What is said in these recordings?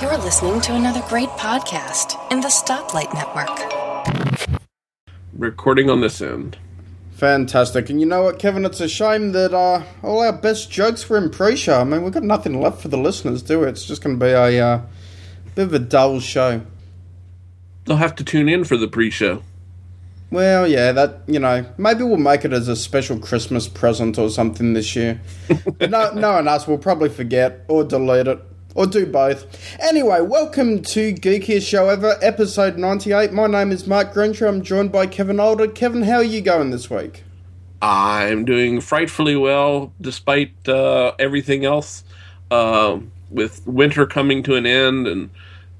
You're listening to another great podcast in the Stoplight Network. Recording on this end. Fantastic. And you know what, Kevin? It's a shame that uh, all our best jokes were in pre show. I mean, we've got nothing left for the listeners, do we? It's just going to be a uh, bit of a dull show. They'll have to tune in for the pre show. Well, yeah, that, you know, maybe we'll make it as a special Christmas present or something this year. no, no one else will probably forget or delete it. Or do both. Anyway, welcome to Geekiest Show Ever, episode 98. My name is Mark Greentree. I'm joined by Kevin Older. Kevin, how are you going this week? I'm doing frightfully well despite uh, everything else. Uh, with winter coming to an end and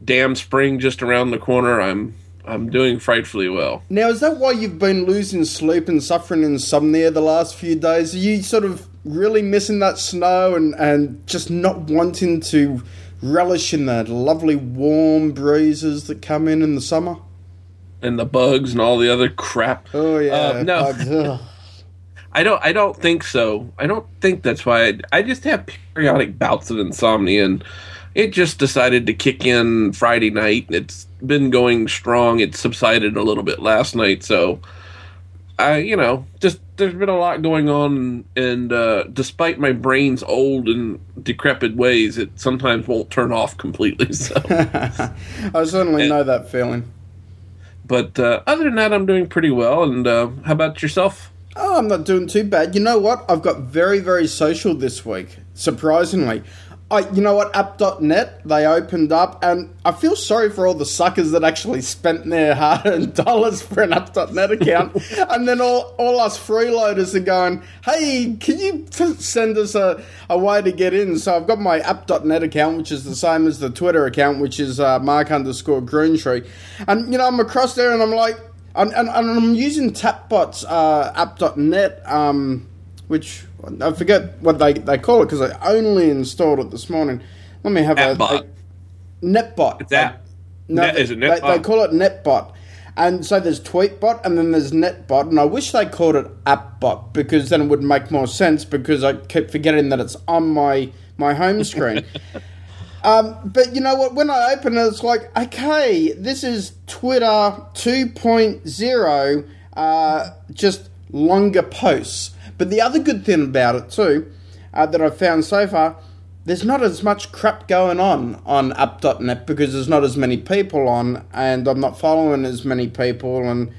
damn spring just around the corner, I'm I'm doing frightfully well. Now, is that why you've been losing sleep and suffering insomnia the last few days? Are you sort of really missing that snow and, and just not wanting to relish in the lovely warm breezes that come in in the summer? And the bugs and all the other crap. Oh yeah, Uh, no. I don't. I don't think so. I don't think that's why. I, I just have periodic bouts of insomnia, and it just decided to kick in Friday night. It's been going strong. It subsided a little bit last night, so I, you know, just there's been a lot going on, and uh, despite my brain's old and decrepit ways, it sometimes won't turn off completely. So, I certainly know that feeling. but uh, other than that, I'm doing pretty well. And uh, how about yourself? Oh, I'm not doing too bad. You know what? I've got very, very social this week, surprisingly. I, you know what? App.net, they opened up, and I feel sorry for all the suckers that actually spent their hard earned dollars for an App.net account. and then all, all us freeloaders are going, hey, can you t- send us a, a way to get in? So I've got my App.net account, which is the same as the Twitter account, which is uh, Mark underscore Greentree. And, you know, I'm across there and I'm like, and, and, and I'm using Tapbot's uh, app.net, um, which I forget what they, they call it because I only installed it this morning. Let me have a, Appbot. a netbot. It's app. No, Net- is it they, Netbot? they call it netbot. And so there's tweetbot and then there's netbot, and I wish they called it appbot because then it would make more sense because I keep forgetting that it's on my my home screen. Um, but you know what? When I open it, it's like, okay, this is Twitter 2.0, uh, just longer posts. But the other good thing about it, too, uh, that I've found so far, there's not as much crap going on on app.net because there's not as many people on, and I'm not following as many people, and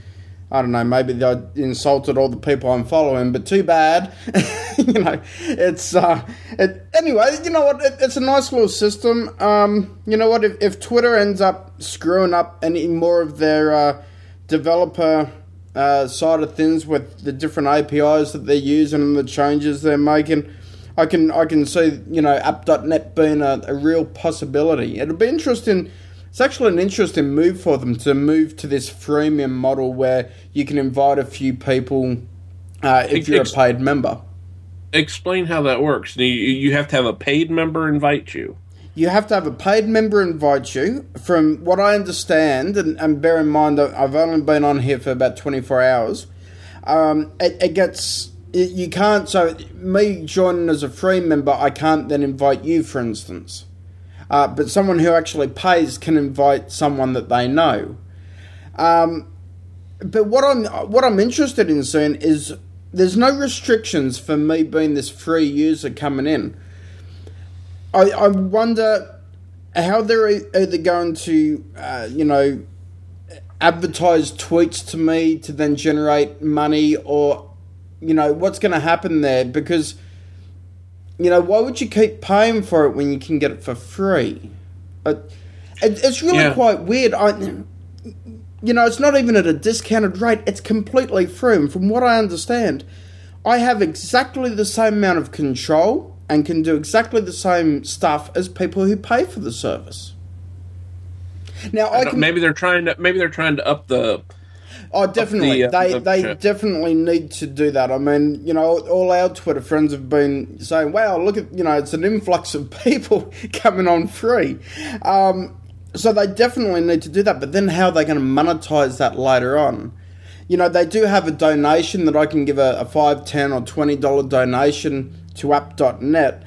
I don't know, maybe they insulted all the people I'm following, but too bad. you know, it's uh, it, anyway. You know what? It, it's a nice little system. Um, you know what? If, if Twitter ends up screwing up any more of their uh, developer uh, side of things with the different APIs that they're using and the changes they're making, I can I can see you know app.net being a, a real possibility. It'll be interesting. It's actually an interesting move for them to move to this freemium model where you can invite a few people uh, if you're a paid member. Explain how that works. You, you have to have a paid member invite you. You have to have a paid member invite you. From what I understand, and, and bear in mind that I've only been on here for about 24 hours, um, it, it gets. You can't. So, me joining as a free member, I can't then invite you, for instance. Uh, but someone who actually pays can invite someone that they know. Um, but what I'm what I'm interested in seeing is there's no restrictions for me being this free user coming in. I, I wonder how they're either going to, uh, you know, advertise tweets to me to then generate money, or, you know, what's going to happen there? Because, you know, why would you keep paying for it when you can get it for free? It, it's really Yeah. quite weird. I, you know, it's not even at a discounted rate. It's completely free. And from what I understand, I have exactly the same amount of control and can do exactly the same stuff as people who pay for the service. Now I, I can maybe they're trying to maybe they're trying to up the Oh, definitely. the, uh, they the- they definitely need to do that. I mean, you know, all our Twitter friends have been saying, "Wow, look at you know, it's an influx of people coming on free." Um, so they definitely need to do that. But then, how are they going to monetize that later on? You know, they do have a donation that I can give a, a five, ten, or twenty dollar donation to App.net.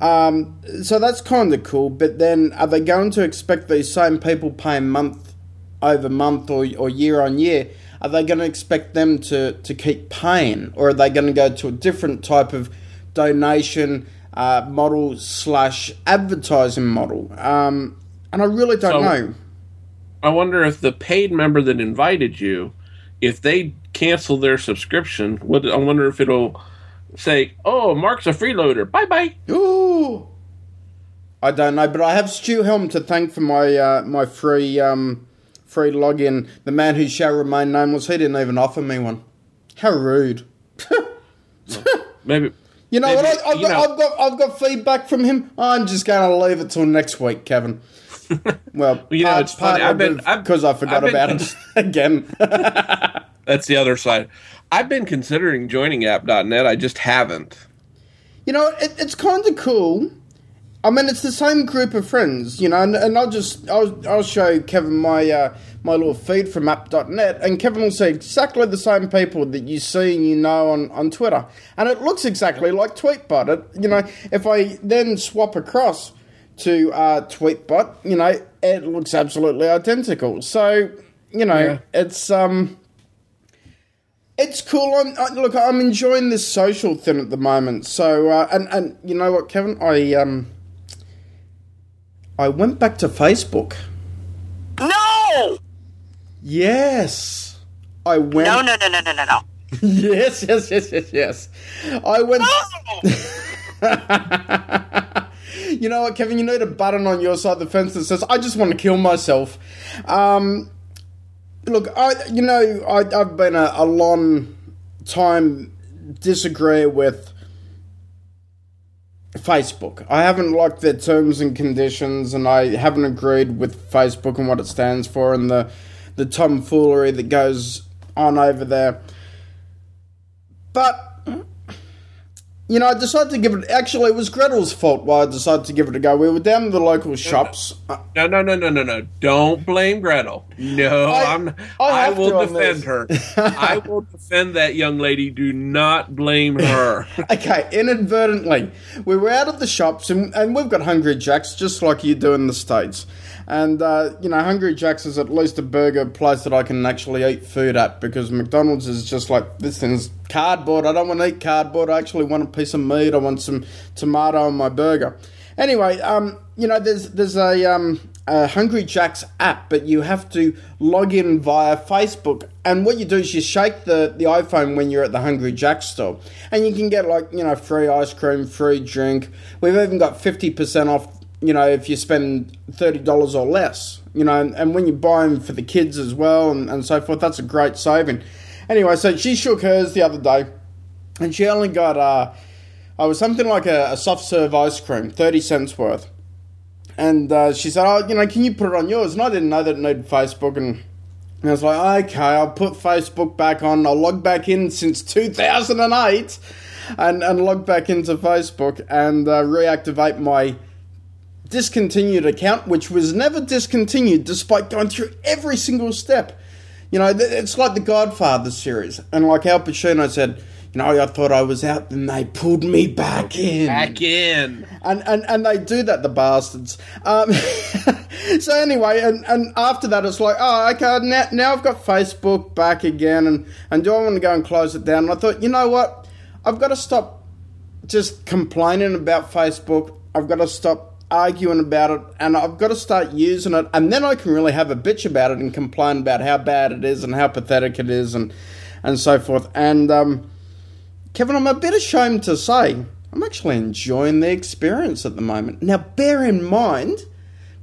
Um, so that's kind of cool. But then, are they going to expect these same people paying month over month or, or year on year? Are they going to expect them to, to keep paying, or are they going to go to a different type of donation uh, model slash advertising model? Um, and I really don't So- know. I wonder if the paid member that invited you, if they cancel their subscription, what I wonder if it'll say, "Oh, Mark's a freeloader. Bye bye." Ooh. I don't know, but I have Stu Helm to thank for my uh, my free um, free login. The man who shall remain nameless, he didn't even offer me one. How rude! Maybe You know Maybe, what? I, I've, got, I've got I've got feedback from him. I'm just going to leave it till next week, Kevin. Well, you know, it's funny. I've been- because I forgot about it again. That's the other side. I've been considering joining App.net. I just haven't. You know, it, it's kind of cool. I mean, it's the same group of friends, you know, and, and I'll just I'll, I'll show Kevin my uh, my little feed from app.net, and Kevin will see exactly the same people that you see and you know on, on Twitter, and it looks exactly like Tweetbot. It, you know, if I then swap across to uh, Tweetbot, you know, it looks absolutely identical. So, you know, Yeah. it's um. It's cool. I'm, I, look, I'm enjoying this social thing at the moment. So, uh, and and you know what, Kevin, I um, I went back to Facebook. No! Yes, I went. No, no, no, no, no, no, no. yes, yes, yes, yes, yes. I went. No! you know what, Kevin? You need a button on your side of the fence that says, "I just want to kill myself." Um, look, I, you know, I, I've been a, a long time disagree with Facebook. I haven't liked their terms and conditions, and I haven't agreed with Facebook and what it stands for, and the the tomfoolery that goes on over there. But you know, I decided to give it. Actually, it was Gretel's fault why I decided to give it a go. We were down to the local shops. No, no, no, no, no, no. Don't blame Gretel. No, I- I, am I I, will defend her. I will defend that young lady. Do not blame her. Okay, inadvertently, we were out of the shops, and, and we've got Hungry Jacks just like you do in the states. And uh, you know, Hungry Jacks is at least a burger place that I can actually eat food at because McDonald's is just like this thing's cardboard. I don't want to eat cardboard. I actually want a piece of meat. I want some tomato on my burger. Anyway, um, you know, there's there's a, um, a Hungry Jacks app, but you have to log in via Facebook. And what you do is you shake the, the iPhone when you're at the Hungry Jacks store, and you can get like you know free ice cream, free drink. We've even got fifty percent off. You know, if you spend thirty dollars or less. You know, and, and when you buy them for the kids as well, and, and so forth, that's a great saving. Anyway, so she shook hers the other day, and she only got uh, I was something like a, a soft serve ice cream, thirty cents worth. And uh, she said, "Oh, you know, can you put it on yours?" And I didn't know that it needed Facebook, and, and I was like, "Okay, I'll put Facebook back on. I'll log back in since 2008, and and log back into Facebook and uh, reactivate my." discontinued account, which was never discontinued despite going through every single step. You know, it's like the Godfather series. And like Al Pacino said, you know, I thought I was out, and they pulled me back in. Back in. And, and and they do that, the bastards. Um, so anyway, and, and after that, it's like, oh, okay, now, now I've got Facebook back again, and, and do I want to go and close it down? And I thought, you know what? I've got to stop just complaining about Facebook. I've got to stop arguing about it, and I've got to start using it, and then I can really have a bitch about it and complain about how bad it is and how pathetic it is, and and so forth. And um, Kevin, I'm a bit ashamed to say I'm actually enjoying the experience at the moment. Now, bear in mind.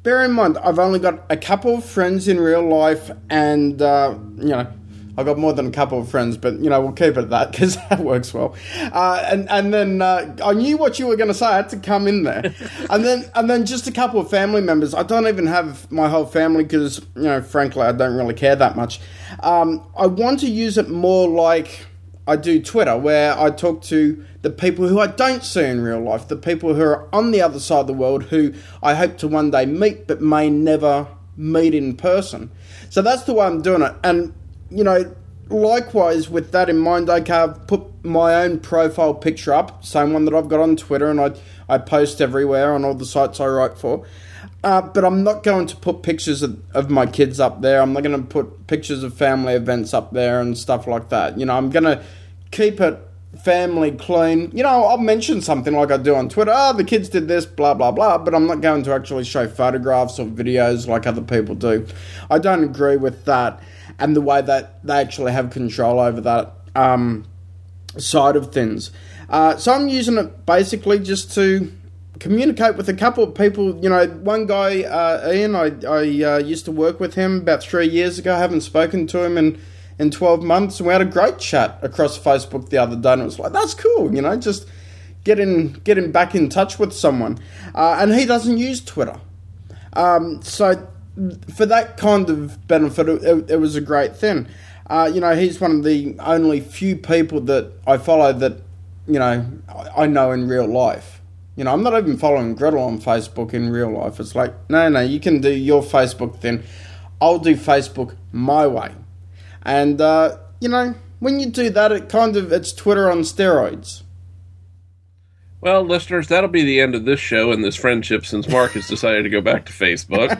Bear in mind, I've only got a couple of friends in real life, and uh, you know, I've got more than a couple of friends, but you know, we'll keep it at that because that works well. Uh, and and then uh, I knew what you were going to say. I had to come in there, and then and then just a couple of family members. I don't even have my whole family because you know, frankly, I don't really care that much. Um, I want to use it more like I do Twitter, where I talk to the people who I don't see in real life, the people who are on the other side of the world who I hope to one day meet but may never meet in person. So that's the way I'm doing it. And, you know, likewise with that in mind, I've put my own profile picture up, same one that I've got on Twitter, and I I post everywhere on all the sites I write for. Uh, but I'm not going to put pictures of, of my kids up there. I'm not going to put pictures of family events up there and stuff like that. You know, I'm going to keep it family clean. You know, I'll mention something like I do on Twitter. Oh, the kids did this, blah, blah, blah. But I'm not going to actually show photographs or videos like other people do. I don't agree with that and the way that they actually have control over that um, side of things. Uh, so I'm using it basically just to communicate with a couple of people. You know, one guy, uh, Ian, I, I uh, used to work with him about three years ago. I haven't spoken to him in, in 12 months. And we had a great chat across Facebook the other day. And it was like, that's cool, you know, just getting, getting back in touch with someone. Uh, and he doesn't use Twitter. Um, so for that kind of benefit, it, it was a great thing. Uh, you know, he's one of the only few people that I follow that, you know, I know in real life. You know, I'm not even following Gretel on Facebook in real life. It's like, no, no, you can do your Facebook thing. I'll do Facebook my way. And, uh, you know, when you do that, it kind of, it's Twitter on steroids. Well, listeners, that'll be the end of this show and this friendship since Mark has decided to go back to Facebook.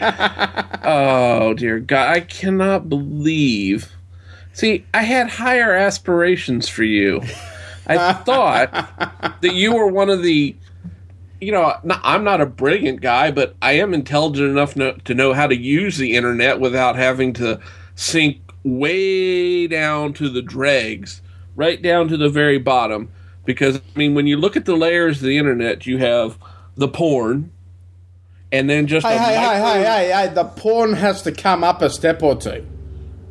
oh, dear God. I cannot believe. See, I had higher aspirations for you. I thought that you were one of the. You know, I'm not a brilliant guy, but I am intelligent enough to know how to use the internet without having to sink way down to the dregs, right down to the very bottom because I mean, when you look at the layers of the internet, you have the porn, and then just hey, hey, micro- hey, hey, hey, hey, the porn has to come up a step or two.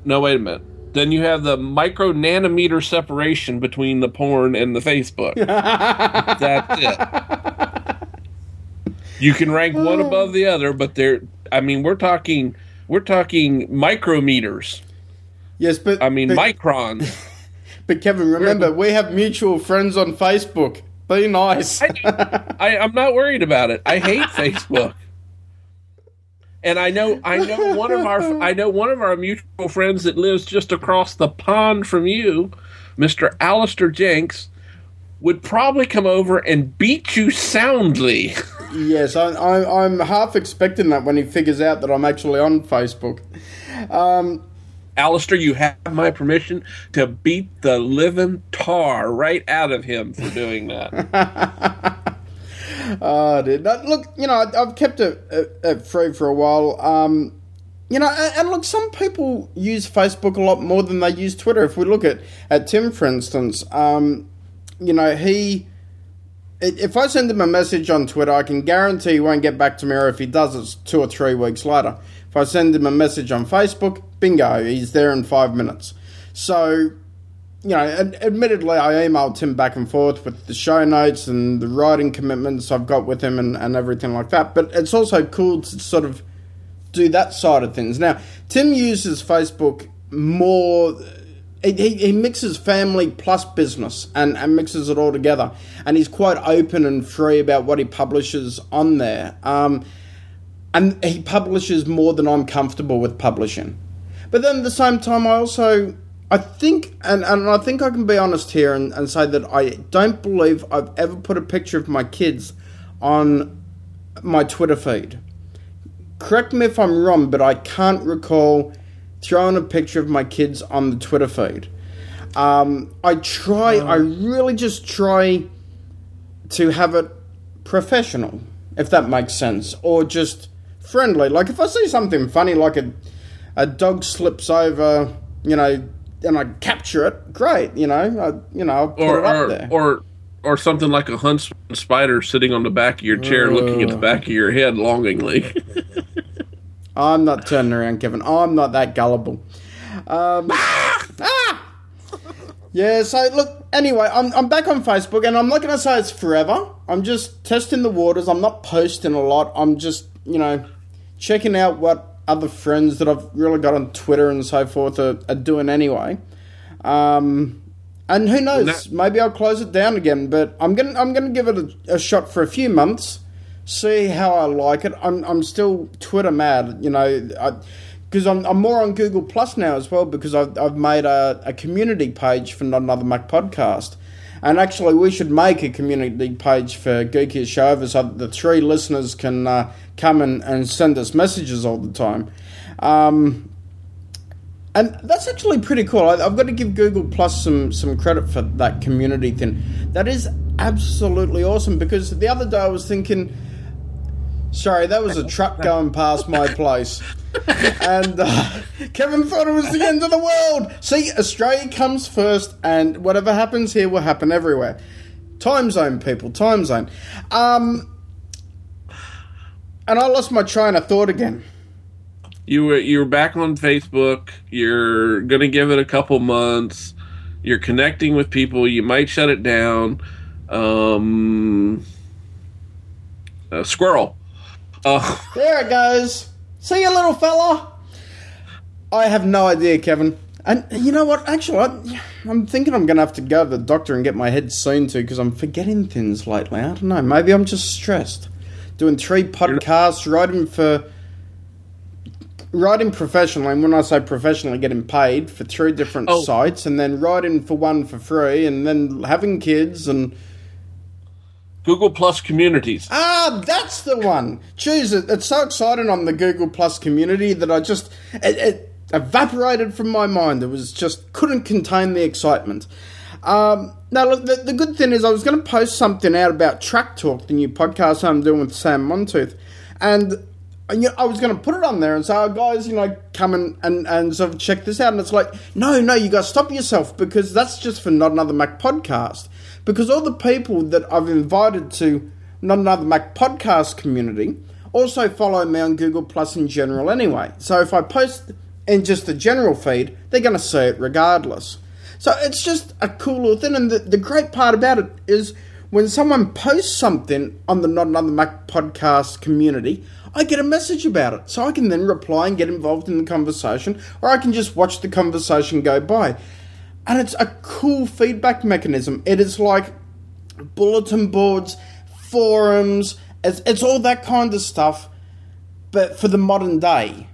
No, wait a minute. Then you have the micro nanometer separation between the porn and the Facebook. That's it. You can rank one oh. above the other, but they're. I mean, we're talking. We're talking micrometers. Yes, but I mean, but, microns. but Kevin, remember we have mutual friends on Facebook. Be nice. I, I'm not worried about it. I hate Facebook. And I know I know one of our I know one of our mutual friends that lives just across the pond from you, Mr. Alistair Jenks, would probably come over and beat you soundly. yes, I, I, I'm half expecting that when he figures out that I'm actually on Facebook. Um, Alistair, you have my permission to beat the living tar right out of him for doing that. Oh, dude. Look, you know, I've kept it, it, free for a while. Um, you know, and, and look, some people use Facebook a lot more than they use Twitter. If we look at, at Tim, for instance, um, you know, he. If I send him a message on Twitter, I can guarantee he won't get back to me, or if he does, it's two or three weeks later. If I send him a message on Facebook, bingo, he's there in five minutes. So, you know, ad- admittedly, I emailed Tim back and forth with the show notes and the writing commitments I've got with him and, and everything like that. But it's also cool to sort of do that side of things. Now, Tim uses Facebook more. He, he he mixes family plus business and, and mixes it all together. And he's quite open and free about what he publishes on there. Um, and he publishes more than I'm comfortable with publishing. But then at the same time, I also I think, and, and I think I can be honest here and, and say that I don't believe I've ever put a picture of my kids on my Twitter feed. Correct me if I'm wrong, but I can't recall throwing a picture of my kids on the Twitter feed. Um, I try, I really just try to have it professional, if that makes sense, or just friendly. Like if I see something funny, like a a dog slips over, you know, and I capture it, great, you know, I, you know, I'll put or it up or, there. or or something like a huntsman spider sitting on the back of your chair looking at the back of your head longingly. I'm not turning around, Kevin. I'm not that gullible. Um, ah! Yeah, so look, anyway, I'm, I'm back on Facebook and I'm not going to say it's forever. I'm just testing the waters. I'm not posting a lot. I'm just, you know, checking out what other friends that I've really got on Twitter and so forth are, are doing anyway. Um, and who knows? that- maybe I'll close it down again. But I'm gonna I'm gonna give it a, a shot for a few months, see how I like it. I'm I'm still Twitter mad, you know, because I'm I'm more on Google Plus now as well because I've I've made a, a community page for Not Another Mac podcast, And actually, we should make a community page for Geekiest Show so that the three listeners can uh, come and, and send us messages all the time. Um, and that's actually pretty cool. I, I've got to give Google Plus some, some credit for that community thing. That is absolutely awesome because the other day I was thinking, sorry, that was a truck going past my place. and uh, Kevin thought it was the end of the world. See, Australia comes first, and whatever happens here will happen everywhere. Time zone, people, time zone. Um, and I lost my train of thought again. You were you're back on Facebook. You're gonna give it a couple months. You're connecting with people. You might shut it down. Um, squirrel. Uh, There it goes. See you, little fella. I have no idea, Kevin. And you know what? Actually, I, I'm thinking I'm going to have to go to the doctor and get my head seen to because I'm forgetting things lately. I don't know. Maybe I'm just stressed. Doing three podcasts, writing for. Writing professionally, and when I say professionally, getting paid for three different Oh. sites, and then writing for one for free, and then having kids, and Google Plus communities. Ah, that's the one. Jeez, it, it's so exciting on the Google Plus community that I just it, it evaporated from my mind. It was just couldn't contain the excitement. Um, now, look, the, the good thing is I was going to post something out about Track Talk, the new podcast I'm doing with Sam Montooth, and you know, I was going to put it on there and say, oh, guys, you know, come and, and, and sort of check this out. And it's like, no, no, you to stop yourself because that's just for Not Another Mac podcast. Because all the people that I've invited to Not Another Mac podcast community also follow me on Google Plus in general anyway. So if I post in just the general feed, they're going to see it regardless. So it's just a cool little thing. And the, the great part about it is when someone posts something on the Not Another Mac podcast community, I get a message about it. So I can then reply and get involved in the conversation, or I can just watch the conversation go by. And it's a cool feedback mechanism. It is like bulletin boards, forums, it's, it's all that kind of stuff, but for the modern day.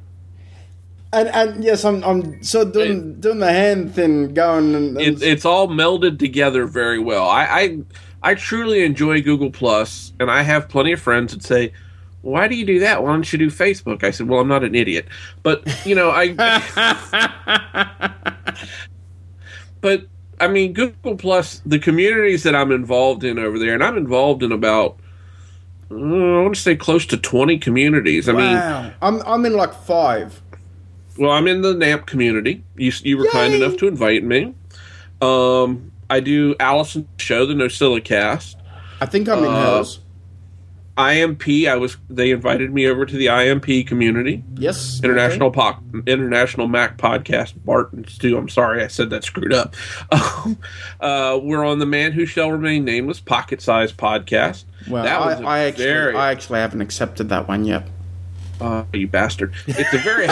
And and yes, I'm I'm sort of doing doing the hand thing, going and, and It, it's all melded together very well. I, I I truly enjoy Google Plus, and I have plenty of friends that say, "Why do you do that? Why don't you do Facebook?" I said, "Well, I'm not an idiot, but you know, I." but I mean, Google Plus, the communities that I'm involved in over there, and I'm involved in about. uh, I want to say close to 20 communities. I mean, I'm I'm in like five. well, I'm in the NAMP community. You, you were kind enough to invite me. Um, I do Allison's show, the NosillaCast. I think I'm in Uh, hers. IMP. I was. They invited me over to the IMP community, Yes, International okay. Poc International Mac Podcast. Barton Stu. I'm sorry, I said that screwed up. Um, uh, we're on the Man Who Shall Remain Nameless Pocket Size Podcast. Well, that was I, I actually very. I actually haven't accepted that one yet. oh, you bastard! It's a very.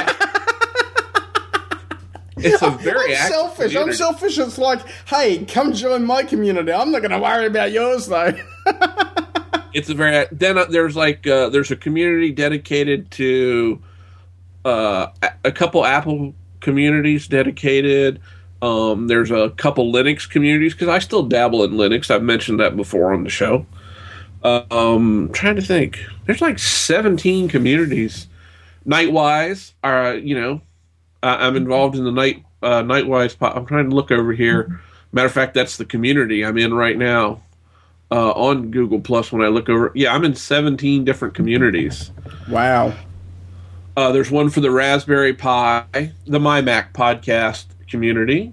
it's a very I'm selfish. I'm selfish. It's like, hey, come join my community. I'm not going to worry about yours though. it's a very then uh, there's like uh, there's a community dedicated to uh, a- couple Apple communities dedicated. Um, there's a couple Linux communities because I still dabble in Linux. I've mentioned that before on the show. Uh, um, trying to think, there's like 17 communities. Nightwise, are you know, I I'm involved in the night uh, Nightwise. Po- I'm trying to look over here. Matter of fact, that's the community I'm in right now uh, on Google Plus. When I look over, yeah, I'm in 17 different communities. wow. Uh, there's one for the Raspberry Pi, the MyMac podcast community.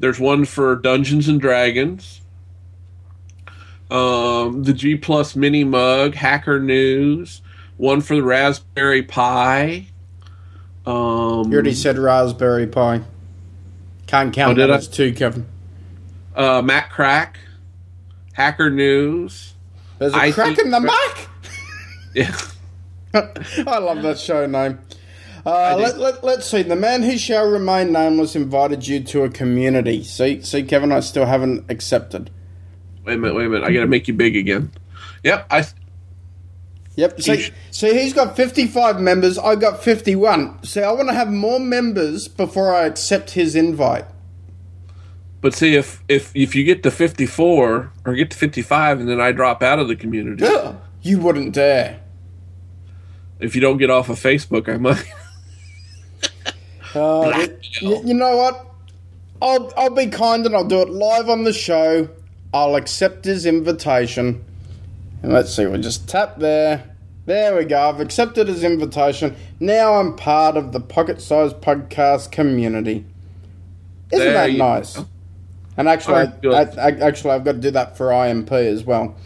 There's one for Dungeons and Dragons. Um, the G Plus Mini Mug, Hacker News. One for the Raspberry Pi. Um, You already said Raspberry Pi. Can't count Oh, that as two, Kevin. uh, Mac Crack, Hacker News. There's a I crack in the Mac. Yeah. I love that show name. Uh, let, let, let's see. The man who shall remain nameless invited you to a community. See, see, Kevin, I still haven't accepted. Wait a minute, wait a minute. I got to make you big again. Yep, I Yep. See, sh- see, he's got 55 members. I got 51. See, I want to have more members before I accept his invite. But see, if if if you get to fifty four or get to fifty five, and then I drop out of the community, you wouldn't dare. if you don't get off of Facebook, I might. Uh, y- y- you know what? I'll I'll be kind and I'll do it live on the show. I'll accept his invitation. And let's see, we'll just tap there. There we go. I've accepted his invitation. Now I'm part of the Pocket Size Podcast community. Isn't There that you nice? go. And actually, I, I, I, actually, I've got to do that for IMP as well.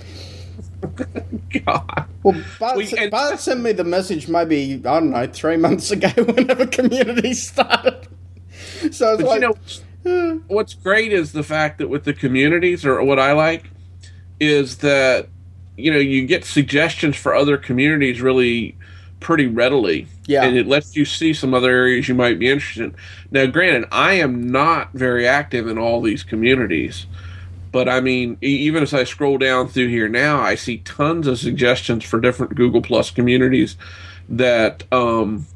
God. Well, Bart, s- and- Bart sent me the message maybe, I don't know, three months ago whenever community started. So it's But like, you know, what's great is the fact that with the communities, or what I like, is that you know you get suggestions for other communities really pretty readily. Yeah. and it lets you see some other areas you might be interested in. Now, granted, I am not very active in all these communities. But I mean, even as I scroll down through here now, I see tons of suggestions for different Google Plus communities that um,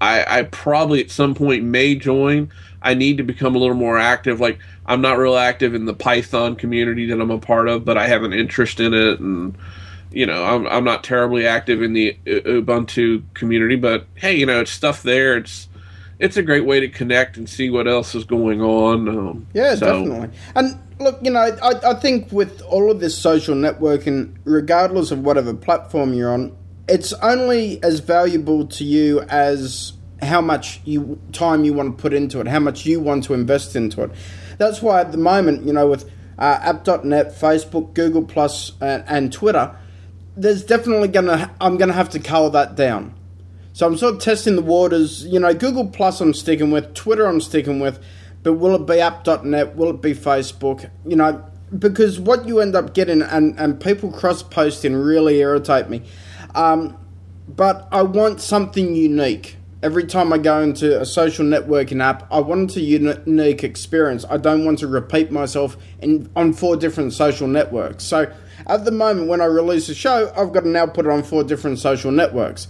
I, I probably at some point may join. I need to become a little more active. Like I'm not real active in the Python community that I'm a part of, but I have an interest in it, and you know I'm I'm not terribly active in the Ubuntu community. But hey, you know it's stuff there. It's it's a great way to connect and see what else is going on. Um, Yeah, so- definitely. And look, you know, I, I think with all of this social networking, regardless of whatever platform you're on, it's only as valuable to you as how much you time you want to put into it, how much you want to invest into it. That's why at the moment, you know, with uh, app.net, Facebook, Google Plus, and, and Twitter, there's definitely gonna I'm gonna have to cull that down. So I'm sort of testing the waters. You know, Google Plus I'm sticking with, Twitter I'm sticking with, but will it be app.net? Will it be Facebook? You know, because what you end up getting, and, and people cross posting really irritate me. Um, but I want something unique. Every time I go into a social networking app, I want a uni- unique experience. I don't want to repeat myself in on four different social networks. So at the moment, when I release a show, I've got to now put it on four different social networks.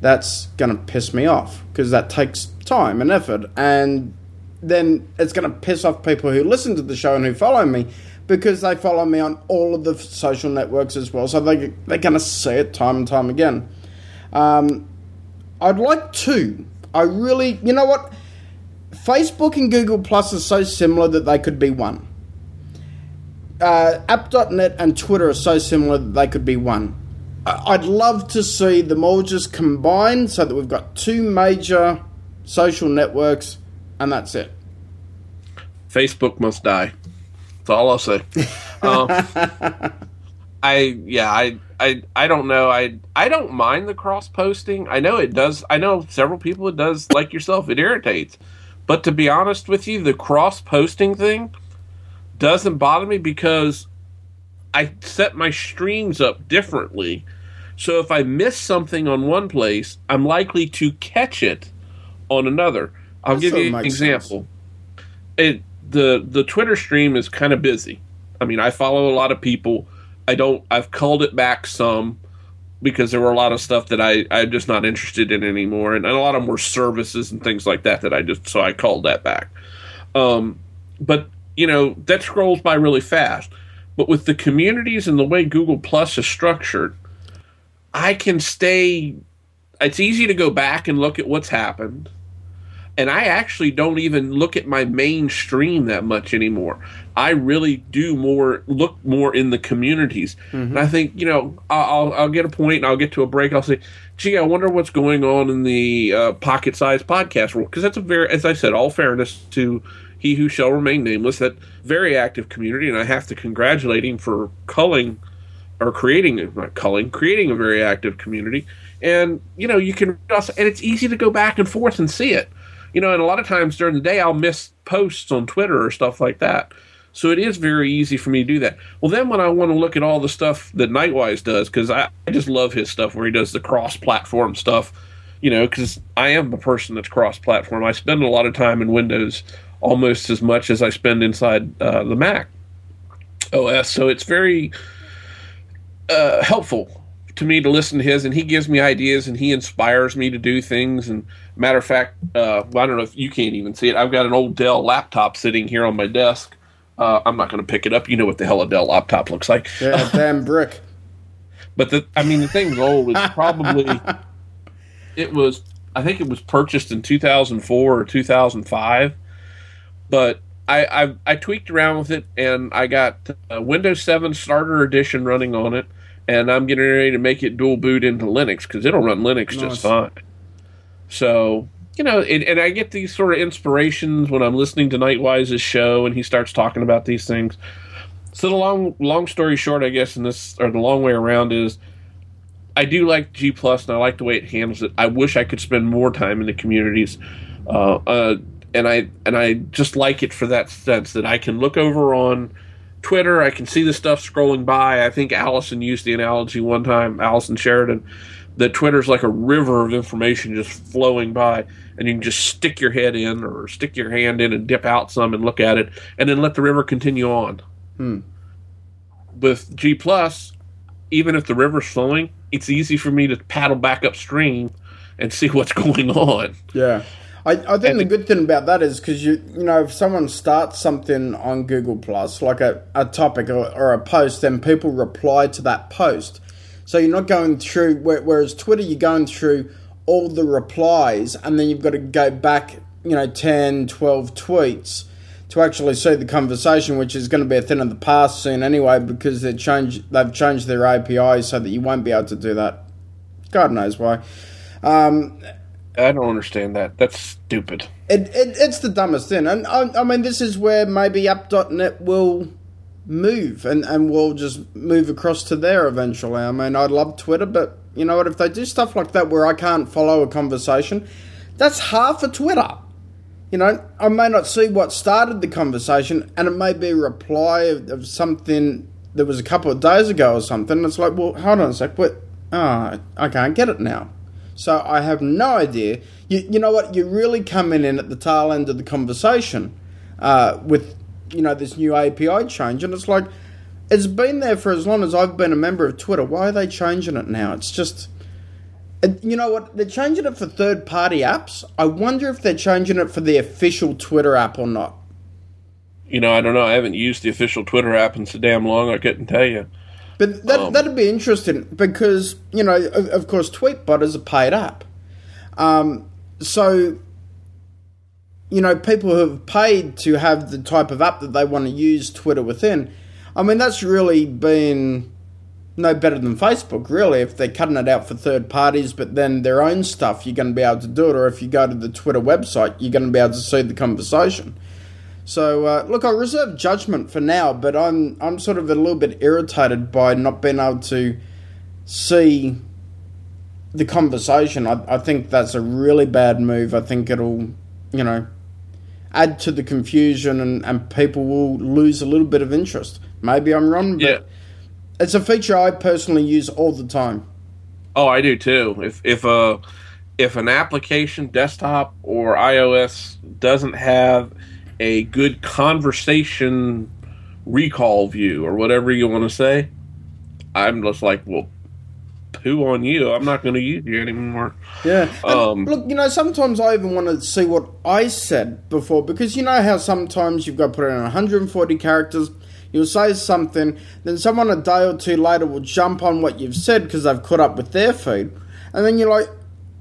That's going to piss me off because that takes time and effort and then it's going to piss off people who listen to the show and who follow me because they follow me on all of the social networks as well so they, they're going to see it time and time again. Um, i'd like to. i really you know what? Facebook and google plus are so similar that they could be one uh, app.net and twitter are so similar that they could be one I- I'd love to see them all just combined so that we've got two major social networks and that's it. Facebook must die. That's all I'll say. um, I yeah I I I don't know I I don't mind the cross posting. I know it does. I know several people it does like yourself. It irritates. But to be honest with you, the cross posting thing doesn't bother me because I set my streams up differently. So if I miss something on one place, I'm likely to catch it on another. I'll That give you an makes sense. example. It the the Twitter stream is kind of busy. I mean, I follow a lot of people. I don't. I've culled it back some because there were a lot of stuff that I I'm just not interested in anymore, and, and a lot of them were services and things like that that I just so I called that back. Um, but you know that scrolls by really fast. But with the communities and the way Google Plus is structured, I can stay. It's easy to go back and look at what's happened and I actually don't even look at my main stream that much anymore. I really do more look more in the communities, and I think you know I'll I'll get a point and I'll get to a break. I'll say, "Gee, I wonder what's going on in the uh, pocket size podcast world," because that's a very, as I said, all fairness to he who shall remain nameless, that very active community, and I have to congratulate him for culling or creating not culling, creating a very active community. And you know, you can also, and it's easy to go back and forth and see it. You know, and a lot of times during the day, I'll miss posts on Twitter or stuff like that. So it is very easy for me to do that. Well, then when I want to look at all the stuff that Nightwise does, because I, I just love his stuff where he does the cross-platform stuff. You know, because I am a person that's cross-platform. I spend a lot of time in Windows, almost as much as I spend inside uh, the Mac OS. So it's very uh, helpful to me to listen to his, and he gives me ideas and he inspires me to do things. And matter of fact, uh, well, I don't know if you can't even see it. I've got an old Dell laptop sitting here on my desk. Uh, I'm not going to pick it up. You know what the hell a Dell laptop looks like. Yeah, damn brick. But the, I mean, the thing's old. It's probably, it was, I think it was purchased in 2004 or 2005. But I, I, I tweaked around with it and I got Windows 7 Starter Edition running on it. And I'm getting ready to make it dual boot into Linux because it'll run Linux just fine. So, you know, and, and I get these sort of inspirations when I'm listening to Nightwise's show and he starts talking about these things. So the long long story short, I guess, in this or the long way around is, I do like G Plus and I like the way it handles it. I wish I could spend more time in the communities, uh, uh, and I and I just like it for that sense that I can look over on Twitter, I can see the stuff scrolling by. I think Allison used the analogy one time, Allison Sheridan, that Twitter's like a river of information just flowing by, and you can just stick your head in or stick your hand in and dip out some and look at it, and then let the river continue on. Hmm. With G Plus, even if the river's flowing, it's easy for me to paddle back upstream and see what's going on. Yeah. I, I think the good thing about that is because you you know if someone starts something on Google Plus like a, a topic or, or a post then people reply to that post. So you're not going through whereas Twitter you're going through all the replies and then you've got to go back you know 10 12 tweets to actually see the conversation which is going to be a thing of the past soon anyway because they change they've changed their API so that you won't be able to do that. God knows why um, I don't understand that. That's stupid. It, it, it's the dumbest thing. And I, I mean, this is where maybe app.net will move and, and we'll just move across to there eventually. I mean, I love Twitter, but you know what? If they do stuff like that where I can't follow a conversation, that's half of Twitter. You know, I may not see what started the conversation and it may be a reply of, of something that was a couple of days ago or something. It's like, well, hold on a sec. What? Oh, ah, I can't get it now. So I have no idea. You, you know what? You're really coming in at the tail end of the conversation uh, with, you know, this new API change. And it's like, it's been there for as long as I've been a member of Twitter. Why are they changing it now? It's just. You know what? They're changing it for third party apps. I wonder if they're changing it for the official Twitter app or not. You know, I don't know. I haven't used the official Twitter app in so damn long. I couldn't tell you. But that, Um, that'd be interesting because, you know, of, of course, Tweetbot is a paid app. Um, so, you know, people who have paid to have the type of app that they want to use Twitter within, I mean, that's really been no better than Facebook, really. If they're cutting it out for third parties, but then their own stuff, you're going to be able to do it. Or if you go to the Twitter website, you're going to be able to see the conversation. So uh, look, I reserve judgment for now, but I'm I'm sort of a little bit irritated by not being able to see the conversation. I, I think that's a really bad move. I think it'll, you know, add to the confusion and, and people will lose a little bit of interest. Maybe I'm wrong, but Yeah. it's a feature I personally use all the time. Oh, I do too. If if a if an application, desktop or iOS, doesn't have a good conversation recall view or whatever you want to say, I'm just like, well, poo on you. I'm not going to use you anymore. Yeah. Um, look, you know, sometimes I even want to see what I said before because you know how sometimes you've got to put in 140 characters. You'll say something, then someone a day or two later will jump on what you've said because they've caught up with their feed. And then you're like,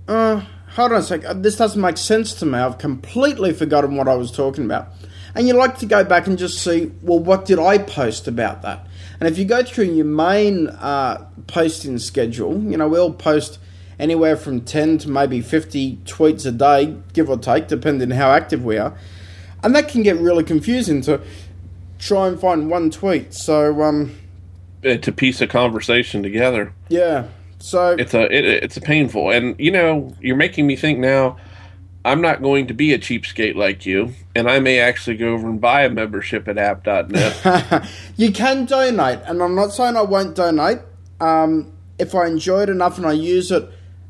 uh, hold on a sec, this doesn't make sense to me. I've completely forgotten what I was talking about. And you like to go back and just see, well, what did I post about that? And if you go through your main uh, posting schedule, you know, we'll post anywhere from 10 to maybe 50 tweets a day, give or take, depending how active we are. And that can get really confusing to try and find one tweet. So, um, It's a piece of conversation together. yeah. So, It's a it, it's a painful, and you know, you're making me think now. I'm not going to be a cheapskate like you, and I may actually go over and buy a membership at app.net. you can donate, and I'm not saying I won't donate. Um, if I enjoy it enough and I use it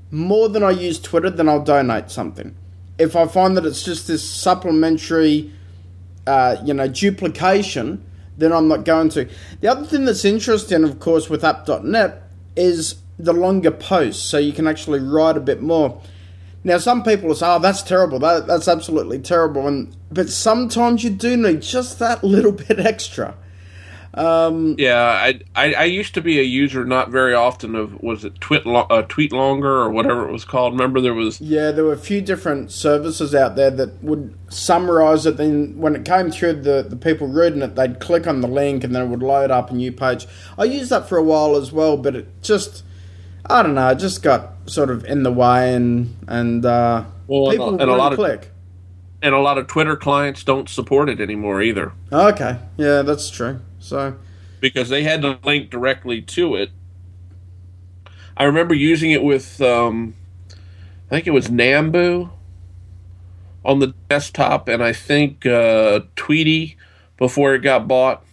more than I use Twitter, then I'll donate something. If I find that it's just this supplementary, uh, you know, duplication, then I'm not going to. The other thing that's interesting, of course, with app.net is the longer posts, so you can actually write a bit more. Now, some people will say, "Oh, that's terrible. That, that's absolutely terrible." And but sometimes you do need just that little bit extra. Um, Yeah, I, I I used to be a user not very often of was it tweet uh, tweet longer or whatever it was called. Remember there was yeah, there were a few different services out there that would summarize it. Then, when it came through the the people reading it, they'd click on the link and then it would load up a new page. I used that for a while as well, but it just I don't know, it just got sort of in the way and and uh, Well, and a- people and a lot of- click. and a lot of Twitter clients don't support it anymore either Okay, yeah, that's true. So because they had to link directly to it. I remember using it with um, I think it was Nambu on the desktop, and I think uh, Tweetie before it got bought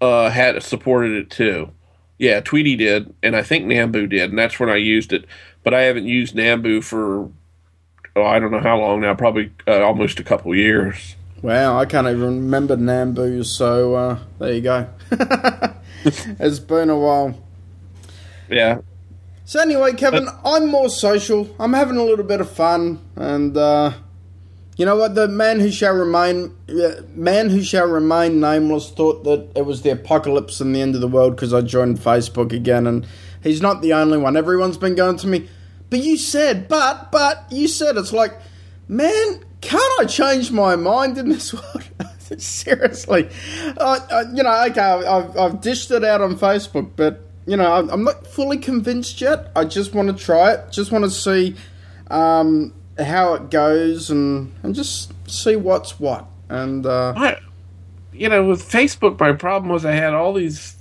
uh, had supported it too. Yeah, Tweetie did, and I think Nambu did, and that's when I used it. But I haven't used Nambu for oh, I don't know how long now, probably uh, almost a couple years. Wow, I can't even remember Nambu, so uh, there you go. it's been a while. Yeah, So anyway, Kevin, I'm more social. I'm having a little bit of fun, and uh, you know what? The man who shall remain, uh, man who shall remain nameless, thought that it was the apocalypse and the end of the world because I joined Facebook again, and he's not the only one. Everyone's been going to me, but you said, but, but you said it's like, man, can't I change my mind in this world? Seriously, uh, uh, you know, okay, I've, I've dished it out on Facebook, but you know, I'm, not fully convinced yet. I just want to try it. Just want to see um, how it goes and and just see what's what. And uh, I, you know, with Facebook, my problem was I had all these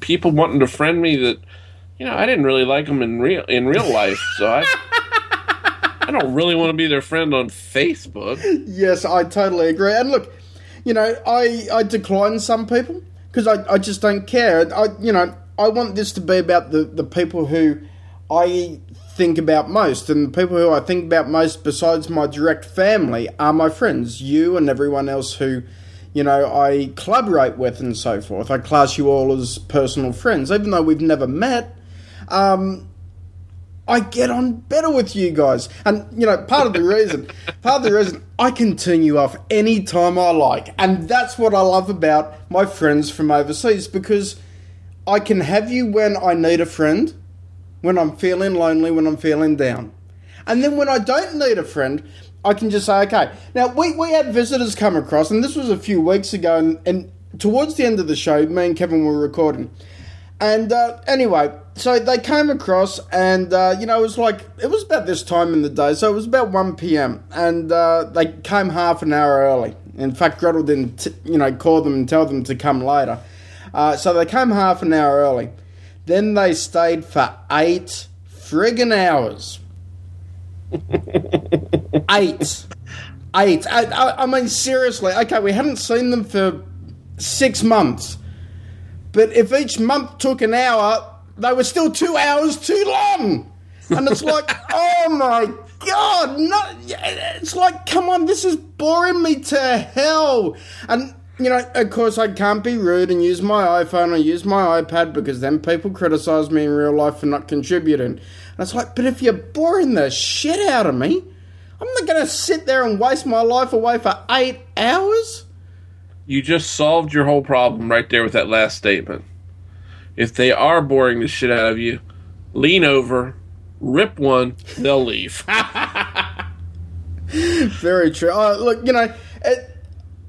people wanting to friend me that, you know, I didn't really like them in real in real life, so I. I don't really want to be their friend on Facebook. yes, I totally agree. And look, you know, I I decline some people because I, I just don't care. I you know I want this to be about the the people who I think about most, and the people who I think about most besides my direct family are my friends, you and everyone else who. You know, I collaborate with and so forth. I class you all as personal friends, even though we've never met. Um, I get on better with you guys. And, you know, part of the reason, part of the reason I can turn you off anytime I like. And that's what I love about my friends from overseas because I can have you when I need a friend, when I'm feeling lonely, when I'm feeling down. And then when I don't need a friend, I can just say, okay. Now, we, we had visitors come across, and this was a few weeks ago, and, and towards the end of the show, me and Kevin were recording. And uh, anyway, so they came across, and uh, you know, it was like it was about this time in the day, so it was about one p.m. and uh, they came half an hour early. In fact, Gretel didn't, t- you know, call them and tell them to come later. Uh, so they came half an hour early. Then they stayed for eight friggin' hours. eight, eight. I, I, I mean, seriously. Okay, we hadn't seen them for six months. But if each month took an hour, they were still two hours too long. And it's like, oh my god, no, it's like, come on, this is boring me to hell. And, you know, of course, I can't be rude and use my iPhone or use my iPad because then people criticize me in real life for not contributing. And it's like, but if you're boring the shit out of me, I'm not going to sit there and waste my life away for eight hours. You just solved your whole problem right there with that last statement. If they are boring the shit out of you, lean over, rip one, they'll leave. Very true. Oh, look, you know, it,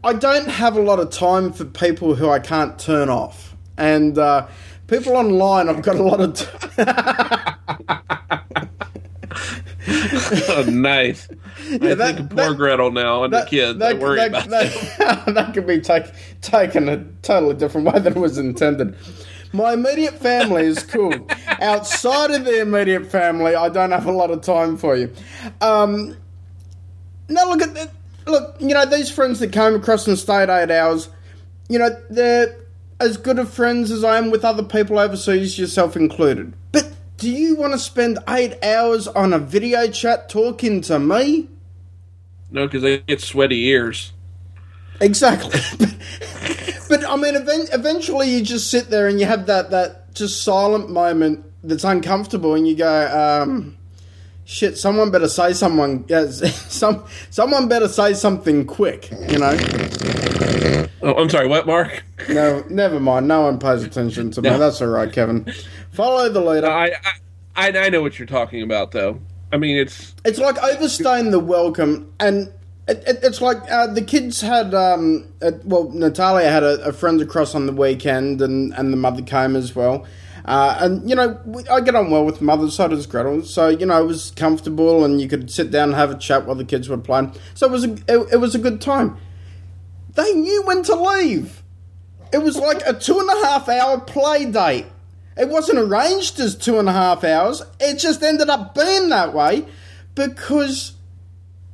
I don't have a lot of time for people who I can't turn off, and uh, people online, I've got a lot of. T- oh, nice. I that- think poor that- Gretel now and the kids. I worry that, about that, that could be take, taken a totally different way than it was intended. My immediate family is cool. Outside of the immediate family, I don't have a lot of time for you. Um, now look at the, look. You know these friends that came across and stayed eight hours. You know they're as good of friends as I am with other people overseas, yourself included. But do you want to spend eight hours on a video chat talking to me? No, because they get sweaty ears. Exactly. but, but I mean, event, eventually you just sit there and you have that, that just silent moment that's uncomfortable, and you go, um, "Shit, someone better say someone yes, some someone better say something quick," you know. Oh, I'm sorry. What, Mark? No, never mind. No one pays attention to me. No. That's all right, Kevin. Follow the leader. I, I I I know what you're talking about, though. I mean, it's It's like overstaying the welcome, and it, it, it's like uh, the kids had. Um, uh, well, Natalia had a, a friend across on the weekend, and, and the mother came as well. Uh, and you know, I get on well with mother, so does Gretel. So you know, it was comfortable, and you could sit down and have a chat while the kids were playing. So it was a it, it was a good time. They knew when to leave. It was like a two and a half hour play date. It wasn't arranged as two and a half hours. It just ended up being that way because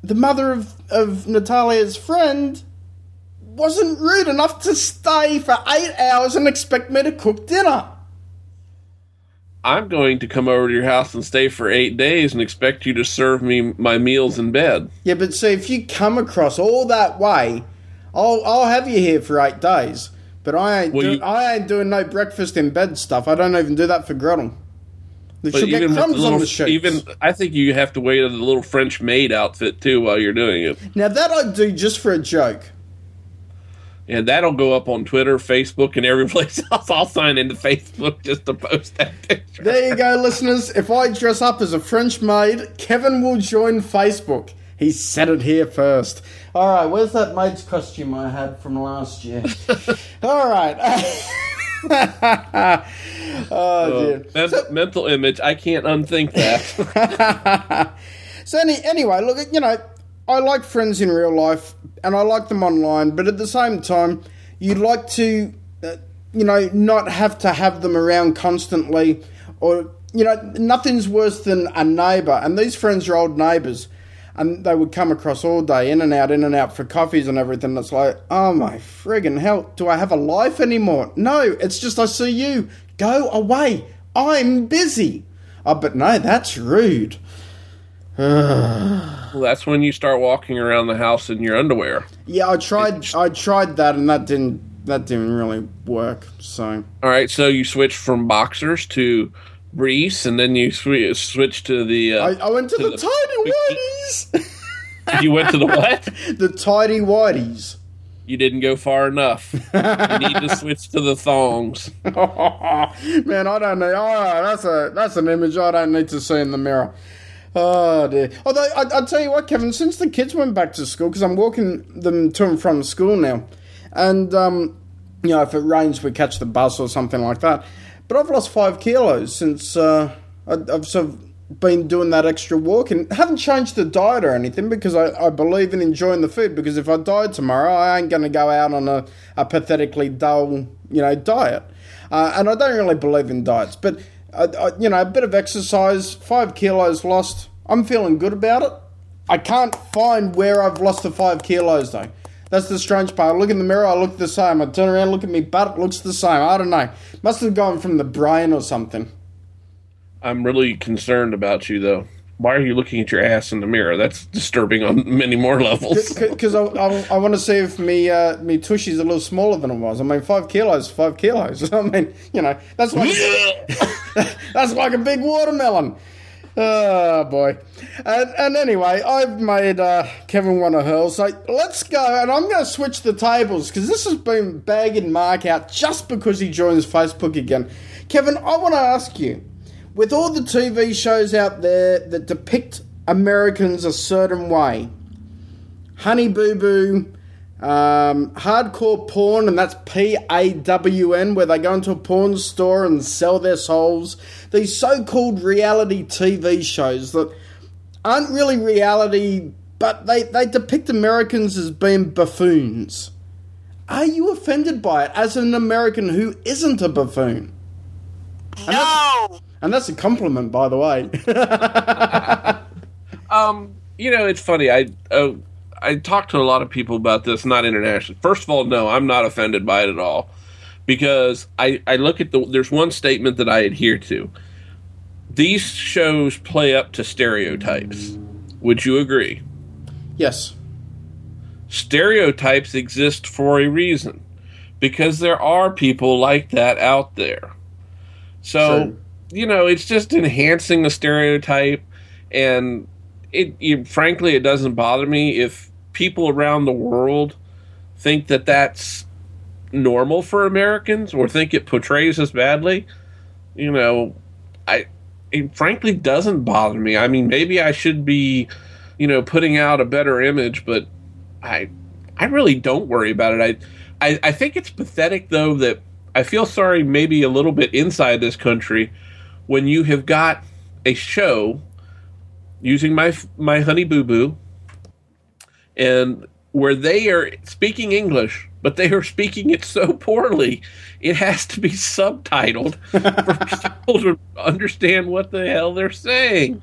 the mother of, of Natalia's friend wasn't rude enough to stay for eight hours and expect me to cook dinner. I'm going to come over to your house and stay for eight days and expect you to serve me my meals in bed. Yeah, but see, if you come across all that way, I'll I'll have you here for eight days. But I ain't Well, do, you- I ain't doing no breakfast in bed stuff. I don't even do that for Gretel. But should get even with the crumbs on the sheets. even I think you have to wear the little French maid outfit too while you're doing it, now that I'd do just for a joke. And that'll go up on Twitter, Facebook, and every place else. I'll sign into Facebook just to post that picture. There you go, listeners. If I dress up as a French maid, Kevin will join Facebook. He said it here first. All right, where's that maid's costume I had from last year? All right. oh dear. Men- mental image. I can't unthink that. So any, anyway, look, you know, I like friends in real life and I like them online, but at the same time, you'd like to, uh, you know, not have to have them around constantly, or you know, nothing's worse than a neighbour, and these friends are old neighbours. And they would come across all day, in and out, in and out for coffees and everything. It's like, oh my friggin' hell, do I have a life anymore? No, it's just I see you. Go away. I'm busy. Oh, but no, that's rude. well, that's when you start walking around the house in your underwear. Yeah, I tried. I tried that, and that didn't. That didn't really work. So All right, so you switch from boxers to briefs, and then you sw- switch to the. Uh, I, I went to, to the, tidy whities. you went to the what? the tidy whities. You didn't go far enough. you need to switch to the thongs. Man, I don't know. Right, that's a that's an image I don't need to see in the mirror. Oh dear. Although I, I'll tell you what, Kevin, since the kids went back to school, because I'm walking them to and from school now, and um, you know, if it rains, we catch the bus or something like that. But I've lost five kilos since uh, I, I've sort of been doing that extra walk and haven't changed the diet or anything because I, I believe in enjoying the food. Because if I died tomorrow, I ain't going to go out on a, a pathetically dull, you know, diet. Uh, and I don't really believe in diets, but uh, you know, a bit of exercise, five kilos lost. I'm feeling good about it. I can't find where I've lost the five kilos though. That's the strange part. I look in the mirror, I look the same. I turn around, look at me butt, it looks the same. I don't know. Must have gone from the brain or something. I'm really concerned about you, though. Why are you looking at your ass in the mirror? That's disturbing on many more levels. Because I, I, I want to see if me uh, me tushy's a little smaller than it was. I mean, five kilos, five kilos. I mean, you know, that's like that's like a big watermelon. Oh boy. And, and anyway, I've made uh, Kevin want to hurl. So let's go, and I'm going to switch the tables because this has been bagging Mark out just because he joins Facebook again. Kevin, I want to ask you, with all the TV shows out there that depict Americans a certain way, Honey Boo Boo, um, hardcore porn, and that's P A W N, where they go into a porn store and sell their souls. These so called reality TV shows that aren't really reality, but they, they depict Americans as being buffoons. Are you offended by it as an American who isn't a buffoon? No! And that's a compliment, by the way. Um, you know, it's funny. I uh, I talked to a lot of people about this, not internationally. First of all, no, I'm not offended by it at all, because I I look at the. There's one statement that I adhere to. These shows play up to stereotypes. Would you agree? yes. Stereotypes exist for a reason, because there are people like that out there. So True. You know, it's just enhancing the stereotype, and it, it frankly, it doesn't bother me if people around the world think that that's normal for Americans or think it portrays us badly. You know, I it frankly doesn't bother me. I mean, maybe I should be, you know, putting out a better image, but I I really don't worry about it. I I, I think it's pathetic though that I feel sorry maybe a little bit inside this country when you have got a show using my my honey boo boo and where they are speaking English, but they are speaking it so poorly, it has to be subtitled for people to understand what the hell they're saying.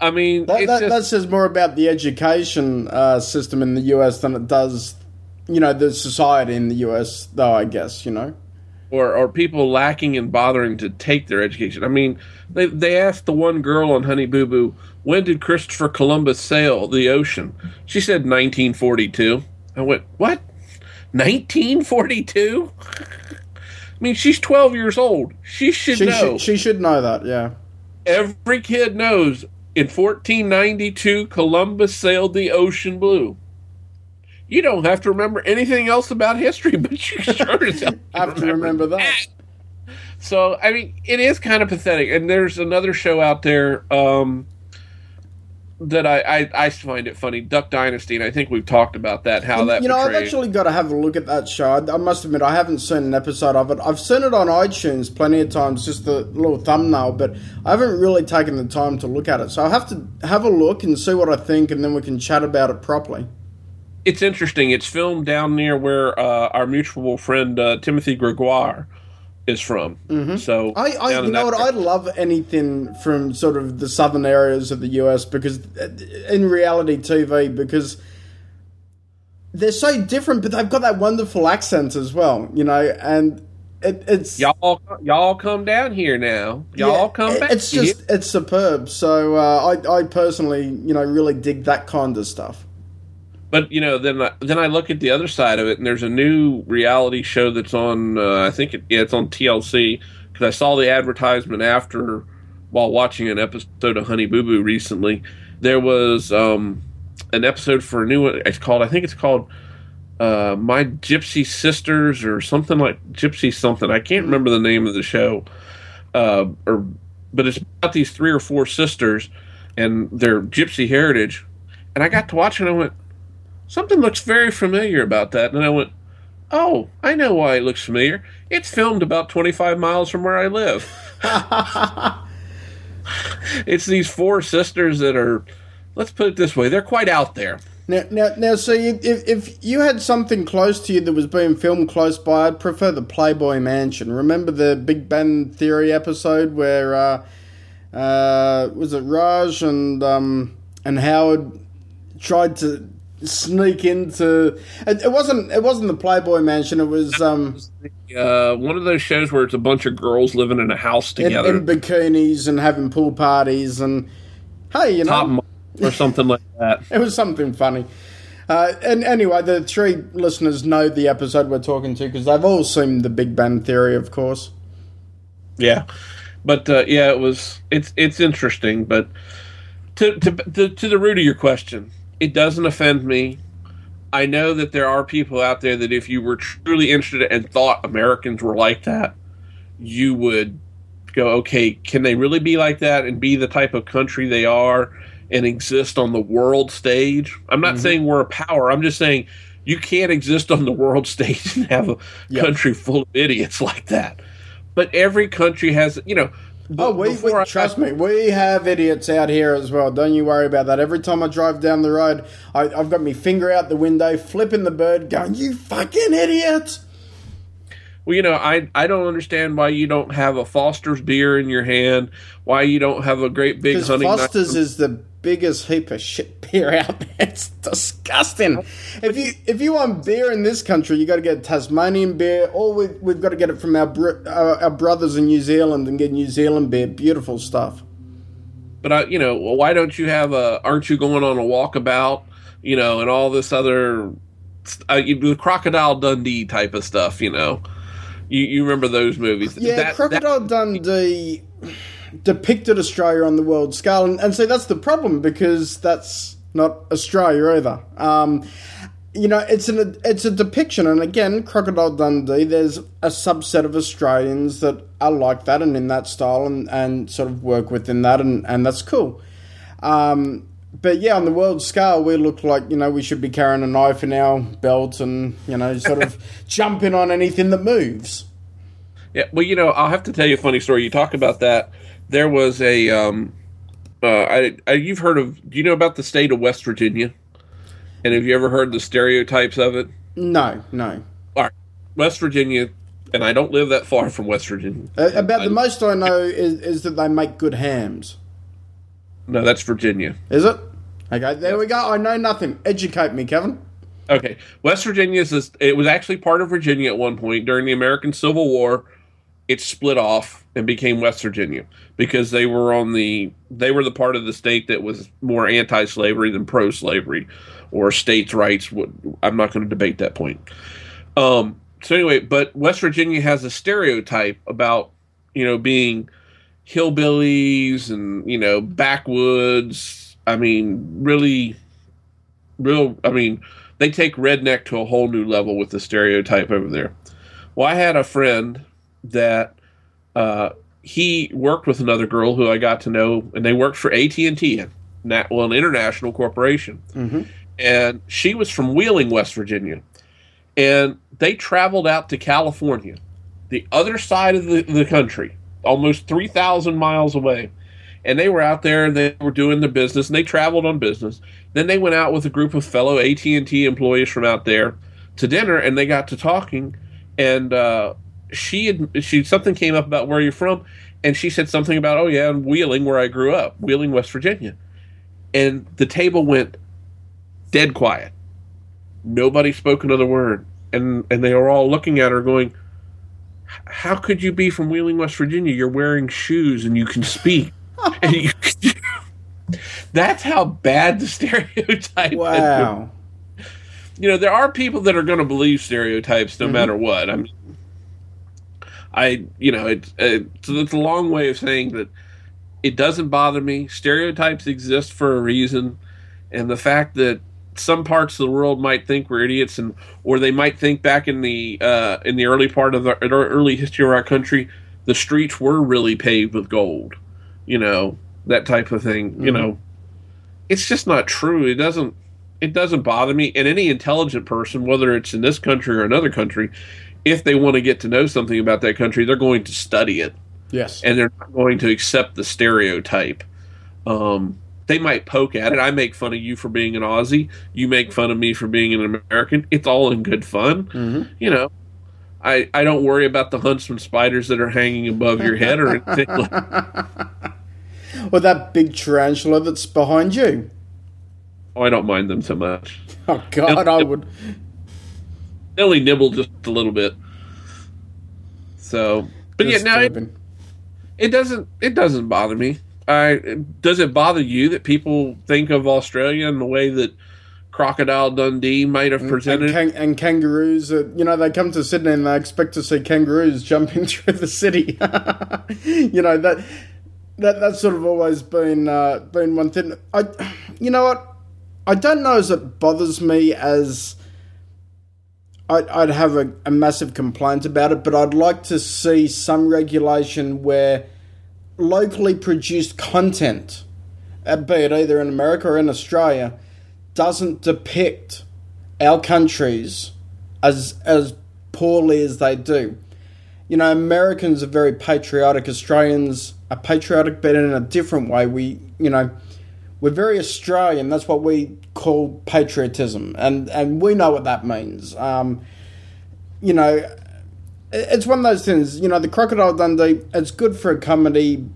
I mean, That, that, just, that says more about the education uh, system in the US than it does, you know, the society in the US, though, I guess, you know? Or or people lacking in bothering to take their education. I mean, they they asked the one girl on Honey Boo Boo, when did Christopher Columbus sail the ocean? She said 1942. I went, what? 1942? I mean, she's 12 years old. She should She, know. should, she should know that, yeah. Every kid knows in 1492 Columbus sailed the ocean blue. You don't have to remember anything else about history, but you sure as hell have to remember that. So I mean, it is kind of pathetic. And there's another show out there um, that I, I I find it funny, Duck Dynasty, and I think we've talked about that. How that you know, I've actually got to have a look at that show. I, I must admit, I haven't seen an episode of it. I've seen it on iTunes plenty of times, just the little thumbnail, but I haven't really taken the time to look at it. So I'll have to have a look and see what I think, and then we can chat about it properly. It's interesting. It's filmed down near where uh, our mutual friend uh, Timothy Gregoire is from. Mm-hmm. So I, I you know what? I love anything from sort of the southern areas of the US because, uh, in reality TV, because they're so different, but they've got that wonderful accent as well, you know, and it, it's y'all y'all come down here now. Y'all yeah, come it- back. It's just it's superb. So uh, I I personally you know really dig that kind of stuff. But you know, then I, then I look at the other side of it, and there's a new reality show that's on. Uh, I think it, yeah, it's on TLC because I saw the advertisement after while watching an episode of Honey Boo Boo recently. There was um, an episode for a new one. It's called. I think it's called uh, My Gypsy Sisters or something like Gypsy something. I can't remember the name of the show. Uh, or but it's about these three or four sisters and their gypsy heritage. And I got to watch it and I went, something looks very familiar about that. And I went, oh, I know why it looks familiar. It's filmed about 25 miles from where I live. it's these four sisters that are, let's put it this way, they're quite out there. Now, now, now, see, if, if you had something close to you that was being filmed close by, I'd prefer the Playboy Mansion. Remember the Big Bang Theory episode where uh, uh, was it Raj and um, and Howard tried to sneak into? It, it wasn't. It wasn't the Playboy Mansion. It was um, Uh, one of those shows where it's a bunch of girls living in a house in, together. in bikinis and having pool parties and hey, you know, Top Model or something like that. It was something funny. Uh, and anyway, the three listeners know the episode we're talking to because they've all seen The Big Bang Theory, of course. Yeah, but uh, yeah, it was it's it's interesting. But to, to to to the root of your question, it doesn't offend me. I know that there are people out there that if you were truly interested and thought Americans were like that, you would go, okay, can they really be like that and be the type of country they are and exist on the world stage? I'm not mm-hmm. saying we're a power. I'm just saying you can't exist on the world stage and have a Yep. country full of idiots like that. But every country has, you know. Oh, we, we I- trust me, we have idiots out here as well. Don't you worry about that. Every time I drive down the road, I, I've got my finger out the window, flipping the bird, going, "You fucking idiot!" Well, you know, I I don't understand why you don't have a Foster's beer in your hand. Why you don't have a great big Because. Foster's nut- is the biggest heap of shit beer out there. It's disgusting. If you if you want beer in this country, you got to get Tasmanian beer, or we, we've got to get it from our, our our brothers in New Zealand and get New Zealand beer. Beautiful stuff. But I, you know, well, why don't you have a? Aren't you going on a walkabout? You know, and all this other, uh, you, the Crocodile Dundee type of stuff. You know, you you remember those movies? Yeah, That- Crocodile Dundee depicted Australia on the world scale, and, and so that's the problem because that's not Australia either. Um, you know, it's an it's a depiction, and again, Crocodile Dundee. There's a subset of Australians that are like that and in that style, and, and sort of work within that, and, and that's cool. Um, but yeah, on the world scale, we look like you know we should be carrying a knife in our belt, and you know, sort of jumping on anything that moves. Yeah, well, you know, I'll have to tell you a funny story. You talk about that. There was a, um, uh, I, I, you've heard of? Do you know about the state of West Virginia? And have you ever heard the stereotypes of it? No, no. All right, West Virginia, and I don't live that far from West Virginia. Uh, about the most I know is, is that they make good hams. No, that's Virginia. Is it? Okay, there we go. I know nothing. Educate me, Kevin. Okay, West Virginia is it was actually part of Virginia at one point during the American Civil War. It split off and became West Virginia because they were on the they were the part of the state that was more anti-slavery than pro-slavery or states' rights. I'm not going to debate that point. Um, so anyway, but West Virginia has a stereotype about you know being hillbillies and you know backwoods. I mean, really, real. I mean, they take redneck to a whole new level with the stereotype over there. Well, I had a friend that uh, he worked with another girl who I got to know, and they worked for AT and T, well, an international corporation. Mm-hmm and she was from Wheeling, West Virginia. And they traveled out to California, the other side of the, the country, almost 3,000 miles away. And they were out there and they were doing their business and they traveled on business. Then they went out with a group of fellow AT&T employees from out there to dinner and they got to talking and uh, she had she something came up about where you're from and she said something about oh yeah, in Wheeling where I grew up, Wheeling, West Virginia. And the table went dead quiet. Nobody spoke another word, and and they were all looking at her, going, "How could you be from Wheeling, West Virginia? You're wearing shoes and you can speak." and you, that's how bad the stereotype. Wow. Is. You know, there are people that are going to believe stereotypes no mm-hmm. matter what. I mean, I you know it's it's, it's a long way of saying that it doesn't bother me. Stereotypes exist for a reason, and the fact that some parts of the world might think we're idiots, and or they might think back in the uh, in the early part of the early history of our country, the streets were really paved with gold. You know that type of thing. Mm-hmm. You know, it's just not true. It doesn't it doesn't bother me. And any intelligent person, whether it's in this country or another country, if they want to get to know something about that country, they're going to study it. Yes, and they're not going to accept the stereotype. Um, they might poke at it. I make fun of you for being an Aussie. You make fun of me for being an American. It's all in good fun. Mm-hmm. You know, I, I don't worry about the huntsman spiders that are hanging above your head or anything like Or that big tarantula that's behind you. Oh, I don't mind them so much. Oh, God, I would. They only nibble just a little bit. So, but yeah, now it, it doesn't it doesn't bother me. I, does it bother you that people think of Australia in the way that Crocodile Dundee might have presented? And, and, and kangaroos, uh, you know, they come to Sydney and they expect to see kangaroos jumping through the city. you know that that that's sort of always been uh, been one thing. I, you know what, I don't know as it bothers me as. I'd, I'd have a, a massive complaint about it, but I'd like to see some regulation where locally produced content, uh, be it either in America or in Australia, doesn't depict our countries as as poorly as they do. You know, Americans are very patriotic. Australians are patriotic, but in a different way. We, you know, we're very Australian. That's what we call patriotism, and and we know what that means. Um, you know, it's one of those things, you know, the Crocodile Dundee, it's good for a comedy,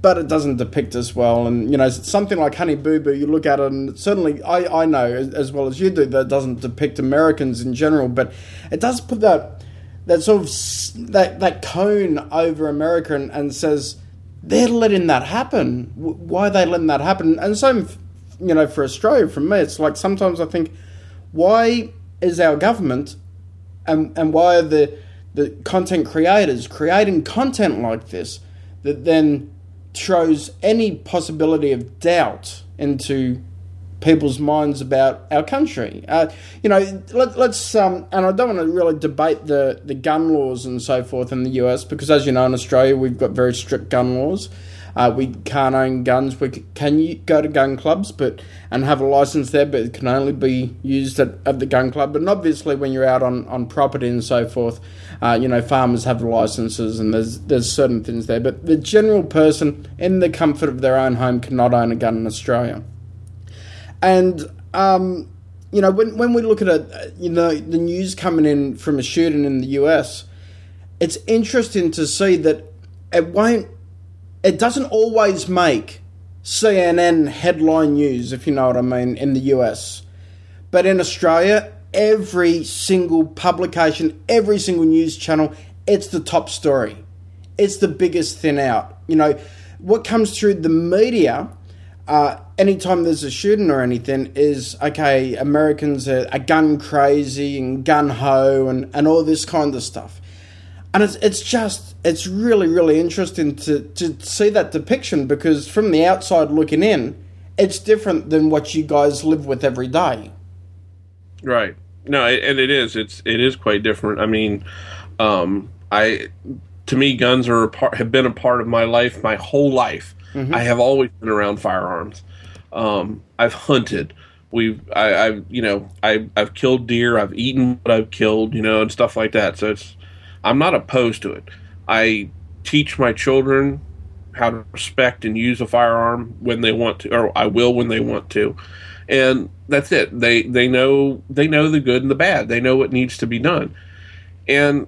but it doesn't depict as well. And, you know, something like Honey Boo Boo, you look at it, and certainly I, I know as well as you do that it doesn't depict Americans in general, but it does put that that sort of that, that cone over America and, and says, they're letting that happen. Why are they letting that happen? And so, you know, for Australia, from me, it's like sometimes I think, why is our government and, and why are the the content creators creating content like this that then throws any possibility of doubt into people's minds about our country. Uh, you know, let, us um, and I don't want to really debate the, the gun laws and so forth in the US because, as you know, in Australia we've got very strict gun laws. Uh, we can't own guns. We can go to gun clubs, but and have a license there, but it can only be used at, at the gun club. But obviously, when you're out on, on property and so forth, uh, you know farmers have licenses and there's there's certain things there. But the general person, in the comfort of their own home, cannot own a gun in Australia. And um, you know, when when we look at it, you know, the news coming in from a shooting in the US, it's interesting to see that it won't it doesn't always make CNN headline news, if you know what I mean, in the US. But in Australia, every single publication, every single news channel, it's the top story. It's the biggest thing out. You know, what comes through the media, uh, anytime there's a shooting or anything, is okay, Americans are, are gun crazy and gun ho and, and all this kind of stuff and it's it's just it's really really interesting to to see that depiction because from the outside looking in, it's different than what you guys live with every day. Right. No, and it is. It's it is quite different. I mean, um, I to me, guns are a part, have been a part of my life my whole life. Mm-hmm. I have always been around firearms. Um, I've hunted. We've I, I've you know I I've killed deer. I've eaten what I've killed. You know, and stuff like that. So it's I'm not opposed to it. I teach my children how to respect and use a firearm when they want to, or I will when they want to, and that's it. They they know they know the good and the bad. They know what needs to be done, and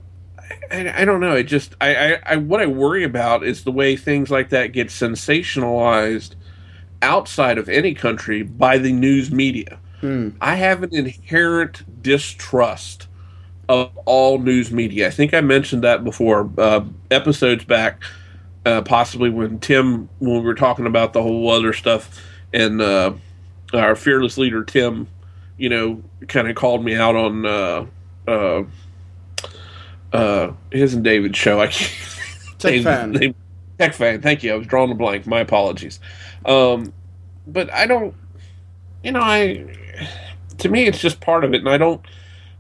I, I don't know. It just I, I, I what I worry about is the way things like that get sensationalized outside of any country by the news media. Hmm. I have an inherent distrust of all news media. I think I mentioned that before, uh, episodes back, uh, possibly when Tim, when we were talking about the whole other stuff, and uh, our fearless leader Tim, you know, kind of called me out on uh, uh, uh, his and David's show. I can't. Tech fan. They, tech fan. Thank you. I was drawing a blank. My apologies. Um, but I don't. You know, I. To me, it's just part of it, and I don't.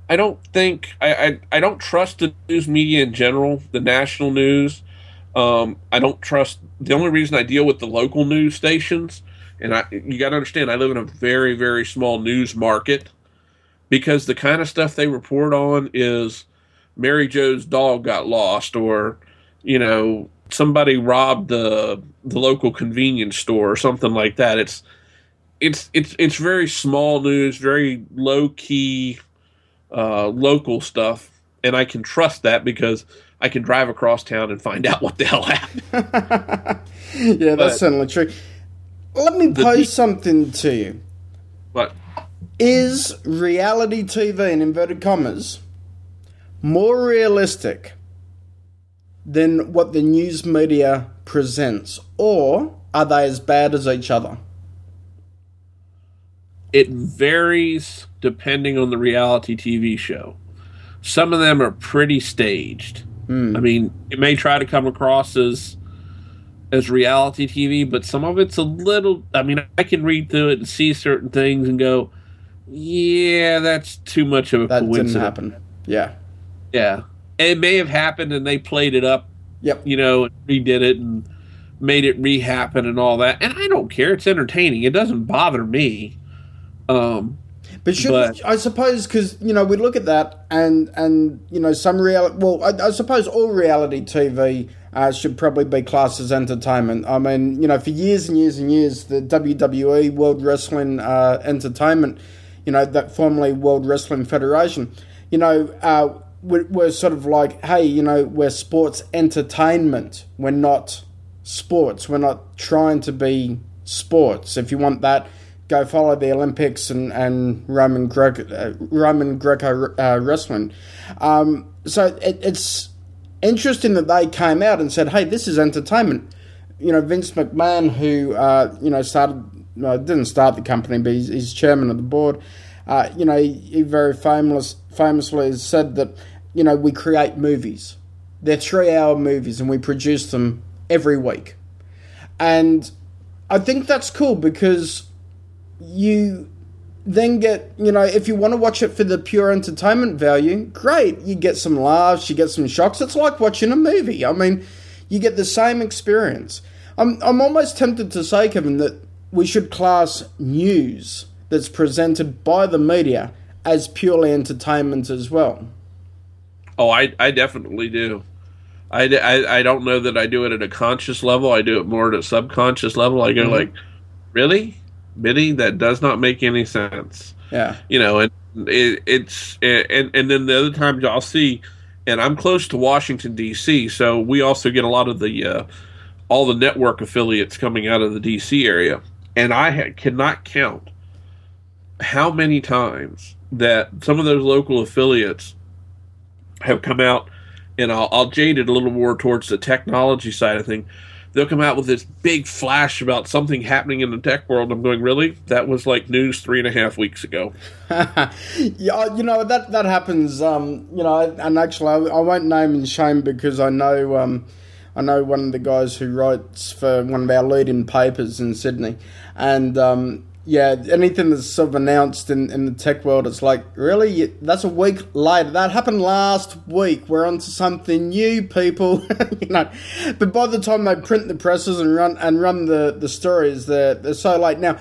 I don't think I, I, I don't trust the news media in general, the national news. Um, I don't trust. The only reason I deal with the local news stations, and I you got to understand, I live in a very very small news market because the kind of stuff they report on is Mary Joe's dog got lost, or you know somebody robbed the the local convenience store or something like that. It's it's it's it's very small news, very low key uh, local stuff, and I can trust that because I can drive across town and find out what the hell happened. yeah, that's but, certainly true. Let me pose the, something to you. What? Is reality TV, in inverted commas, more realistic than what the news media presents, or are they as bad as each other? It varies depending on the reality TV show. Some of them are pretty staged. Mm. I mean, it may try to come across as as reality TV, but some of it's a little. I mean, I can read through it and see certain things and go, "Yeah, that's too much of a that coincidence." didn't happen. Yeah, yeah, it may have happened, and they played it up. Yep, you know, and redid it and made it re-happen and all that. And I don't care; it's entertaining. It doesn't bother me. Um, but should but, I suppose because you know we look at that and and you know some reality. Well, I, I suppose all reality TV uh, should probably be classed as entertainment. I mean, you know, for years and years and years, the WWE World Wrestling uh, Entertainment, you know, that formerly World Wrestling Federation, you know, uh, we're, we're sort of like, hey, you know, we're sports entertainment. We're not sports. We're not trying to be sports. If you want that go follow the Olympics and, and Roman Greco, uh, Roman Greco uh, wrestling. Um, so it, it's interesting that they came out and said, "Hey, this is entertainment." You know, Vince McMahon, who uh, you know started, didn't start the company, but he's, he's chairman of the board. Uh, you know, he, he very famous, famously has said that you know we create movies. They're three-hour movies, and we produce them every week. And I think that's cool because you then get, you know, if you want to watch it for the pure entertainment value, great. You get some laughs, you get some shocks. It's like watching a movie. I mean, you get the same experience. I'm, I'm almost tempted to say, Kevin, that we should class news that's presented by the media as purely entertainment as well. Oh, I, I definitely do. I, I, I don't know that I do it at a conscious level. I do it more at a subconscious level. I go mm-hmm. like, really, Biddy? That does not make any sense. Yeah, you know, and it, it's and and then the other times I'll see, and I'm close to Washington D.C., so we also get a lot of the uh, all the network affiliates coming out of the D.C. area, and I ha- cannot count how many times that some of those local affiliates have come out, and I'll, I'll jade it a little more towards the technology side of thing. They'll come out with this big flash about something happening in the tech world. I'm going, really? That was like news three and a half weeks ago. yeah, you know that that happens. Um, you know, and actually, I, I won't name and shame because I know. Um, I know one of the guys who writes for one of our leading papers in Sydney, and um, yeah, anything that's sort of announced in, in the tech world, it's like, really? That's a week later. That happened last week. We're on to something new, people. you know, but by the time they print the presses and run and run the, the stories, they're, they're so late. Now,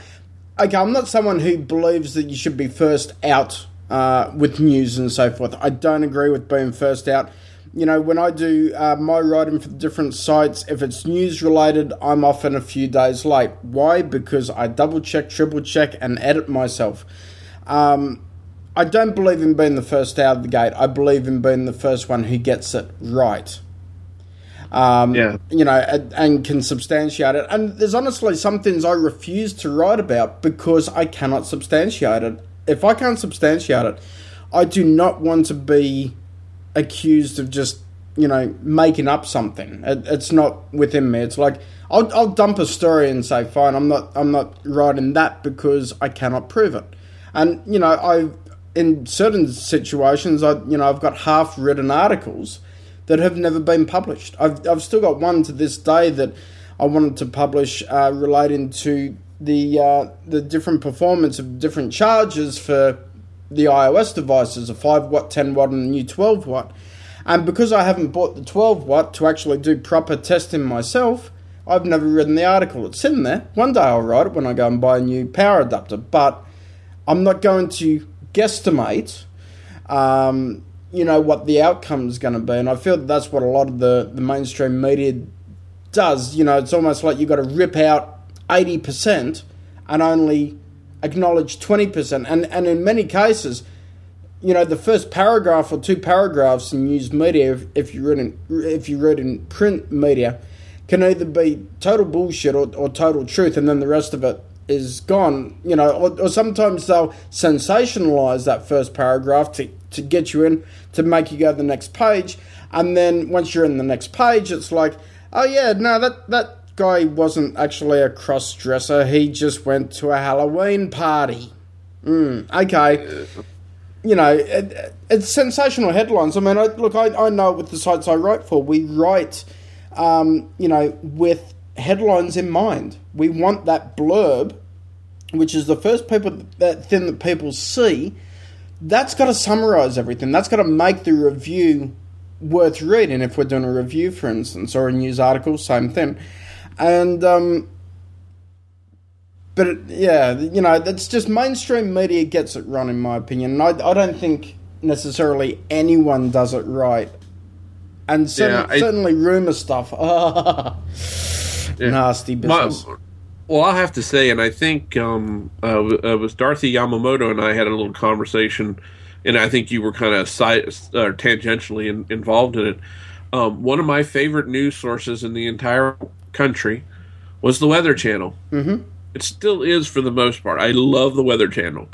okay, I'm not someone who believes that you should be first out uh, with news and so forth. I don't agree with being first out you know, when I do uh, my writing for the different sites, if it's news related, I'm often a few days late. Why? Because I double check, triple check, and edit myself. Um, I don't believe in being the first out of the gate. I believe in being the first one who gets it right. Um, yeah. You know, and, and can substantiate it. And there's honestly some things I refuse to write about because I cannot substantiate it. If I can't substantiate it, I do not want to be accused of just you know making up something. It, it's not within me. It's like I'll, I'll dump a story and say, fine, I'm not I'm not writing that because I cannot prove it. And you know, I in certain situations, I you know I've got half written articles that have never been published. I've I've still got one to this day that I wanted to publish uh, relating to the uh, the different performance of different charges for the iOS devices, a 5 watt, 10 watt, and a new 12 watt. And because I haven't bought the 12 watt to actually do proper testing myself, I've never written the article. It's in there. One day I'll write it when I go and buy a new power adapter, but I'm not going to guesstimate, um, you know, what the outcome is going to be. And I feel that that's what a lot of the, the mainstream media does. You know, it's almost like you've got to rip out 80% and only acknowledge 20%. And, and in many cases, you know, the first paragraph or two paragraphs in news media, if, if you read in if you read in print media, can either be total bullshit or, or total truth, and then the rest of it is gone. You know, or, or sometimes they'll sensationalize that first paragraph to, to get you in to make you go to the next page, and then once you're in the next page, it's like, oh yeah, no, that that guy wasn't actually a cross dresser, he just went to a Halloween party. Mm, okay. You know, it, it's sensational headlines. I mean, I, look, I, I know with the sites I write for, we write, um, you know, with headlines in mind. We want that blurb, which is the first people that thing that people see. That's got to summarize everything. That's got to make the review worth reading. If we're doing a review, for instance, or a news article, same thing. And um, but it, yeah, you know, it's just mainstream media gets it wrong, in my opinion. I, I don't think necessarily anyone does it right. And yeah, I, certainly rumor stuff. yeah. Nasty business. My, well, I'll have to say, and I think um, uh, uh, was Dorothy Yamamoto and I had a little conversation, and I think you were kind of side, uh, tangentially in, involved in it. Um, one of my favorite news sources in the entire country was the Weather Channel. Mm-hmm. It still is for the most part. I love the Weather Channel.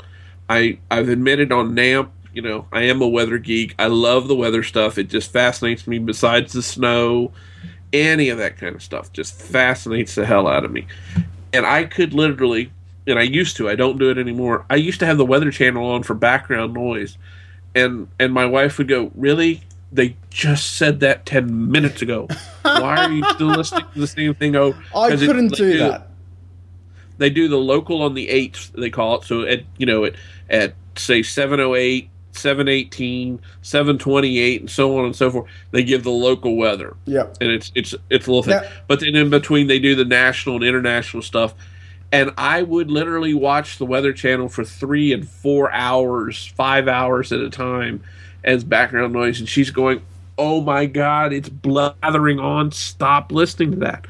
I I've admitted on NAMP, you know, I am a weather geek. I love the weather stuff. It just fascinates me. Besides the snow, any of that kind of stuff just fascinates the hell out of me. And I could literally, and I used to. I don't do it anymore. I used to have the Weather Channel on for background noise, and and my wife would go, "Really? They just said that 10 minutes ago. Why are you still listening to the same thing? Oh, I couldn't they do that. They do the local on the 8th, they call it. So at, you know, at, at say 708, 718, 728, and so on and so forth, they give the local weather. Yep. And it's, it's, it's a little thing. Yeah. But then in between, they do the national and international stuff. And I would literally watch the Weather Channel for three and four hours, five hours at a time as background noise. And she's going, Oh my God, it's blathering on. Stop listening to that.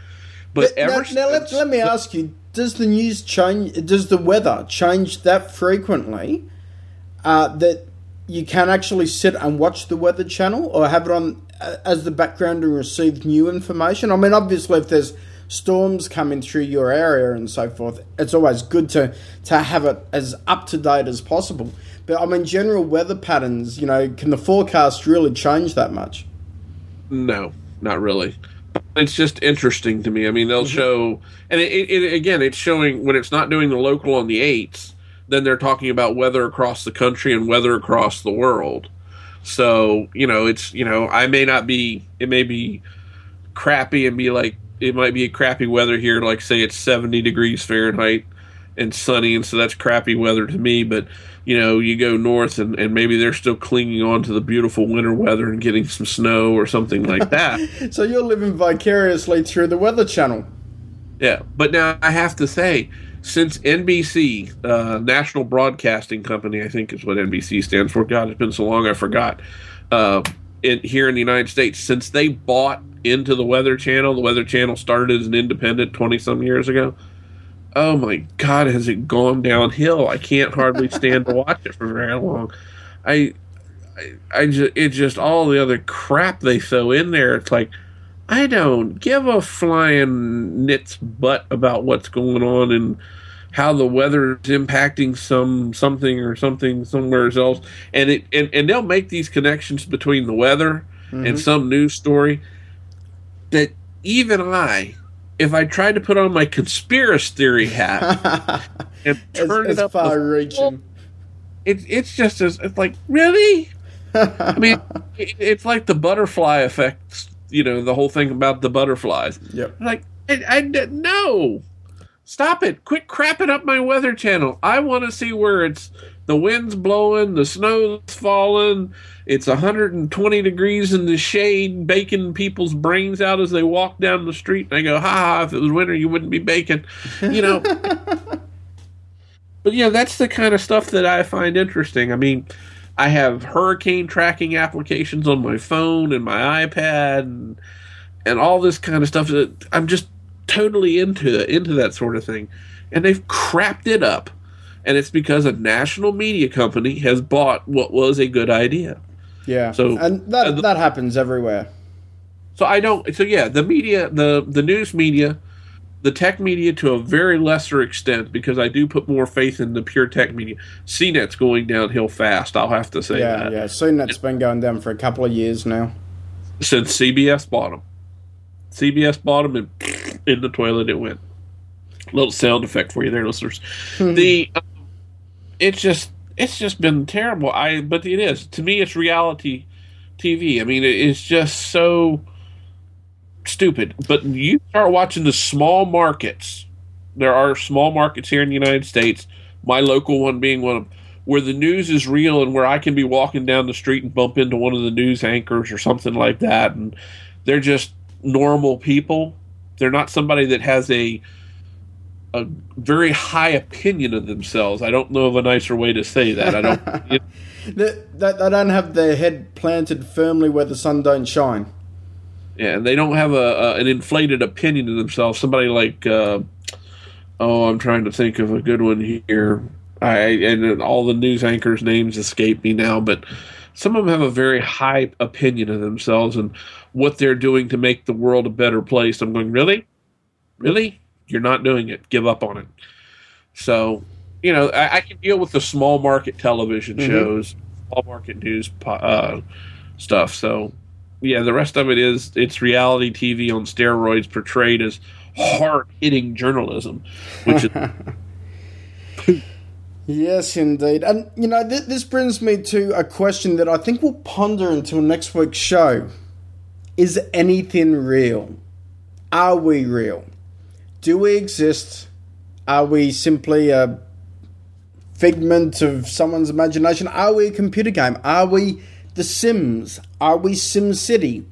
But now, ever now let, since- let me ask you: Does the news change? Does the weather change that frequently uh, that you can actually sit and watch the Weather Channel, or have it on uh, as the background and receive new information? I mean, obviously, if there's storms coming through your area and so forth, it's always good to to have it as up to date as possible. But I mean, general weather patterns. You know, can the forecast really change that much? No, not really. It's just interesting to me. I mean, they'll mm-hmm. show, and it, it, it- again, it's showing when it's not doing the local on the eights. Then they're talking about weather across the country and weather across the world. So you know, it's you know, I may not be. It may be crappy and be like it might be a crappy weather here. Like say it's seventy degrees Fahrenheit and sunny, and so that's crappy weather to me. But you know, you go north and, and maybe they're still clinging on to the beautiful winter weather and getting some snow or something like that. So you're living vicariously through the Weather Channel. yeah, but now I have to say, since NBC, uh, National Broadcasting Company, I think is what NBC stands for. God, it's been so long I forgot. Uh, in, here in the United States, since they bought into the Weather Channel, the Weather Channel started as an independent twenty some years ago. Oh my God, has it gone downhill? I can't hardly stand to watch it for very long. I, I, I just, it just all the other crap they throw in there. It's like, I don't give a flying nit's butt about what's going on and how the weather is impacting some something or something somewhere else. And it and, and they'll make these connections between the weather and mm-hmm. some news story that even I, if I tried to put on my conspiracy theory hat and turn it's it up, far reaching. it's it's just as it's like really. I mean, it, it's like the butterfly effect. You know, the whole thing about the butterflies. Yep. Like, I, I uh, no, stop it! Quit crapping up my weather channel. I want to see where it's the wind's blowing, the snow's falling. It's 120 degrees in the shade, baking people's brains out as they walk down the street. And I go, ha ha! If it was winter, you wouldn't be baking. You know. But yeah, that's the kind of stuff that I find interesting. I mean, I have hurricane tracking applications on my phone and my iPad and and all this kind of stuff I'm just totally into into that sort of thing. And they've crapped it up. And it's because a national media company has bought what was a good idea. Yeah. So- and that uh, that happens everywhere. So I don't. So yeah, the media, the the news media, the tech media to a very lesser extent, because I do put more faith in the pure tech media. CNET's going downhill fast. I'll have to say Yeah, that yeah. CNET's been going down for a couple of years now. since CBS bought them. CBS bought them, and in the toilet it went. Little sound effect for you there, listeners. the um, it's just it's just been terrible. I but it is to me it's reality TV. I mean it, it's just so stupid. But you start watching the small markets. There are small markets here in the United States. My local one being one of them, where the news is real and where I can be walking down the street and bump into one of the news anchors or something like that, and they're just normal people. They're not somebody that has a a very high opinion of themselves. I don't know of a nicer way to say that. I don't. it- They, they, they don't have their head planted firmly where the sun don't shine. Yeah, and they don't have a, a an inflated opinion of themselves. Somebody like, uh, oh, I'm trying to think of a good one here. I and all the news anchors' names escape me now, but some of them have a very high opinion of themselves and what they're doing to make the world a better place. I'm going, really, really, you're not doing it. Give up on it. So, you know, I, I can deal with the small market television shows, small market news uh, stuff. So, yeah, the rest of it is it's reality TV on steroids portrayed as hard hitting journalism, which is Yes, indeed. And, you know, th- this brings me to a question that I think we'll ponder until next week's show. Is anything real? Are we real? Do we exist? Are we simply a figment of someone's imagination? Are we a computer game? Are we The Sims? Are we Sim City?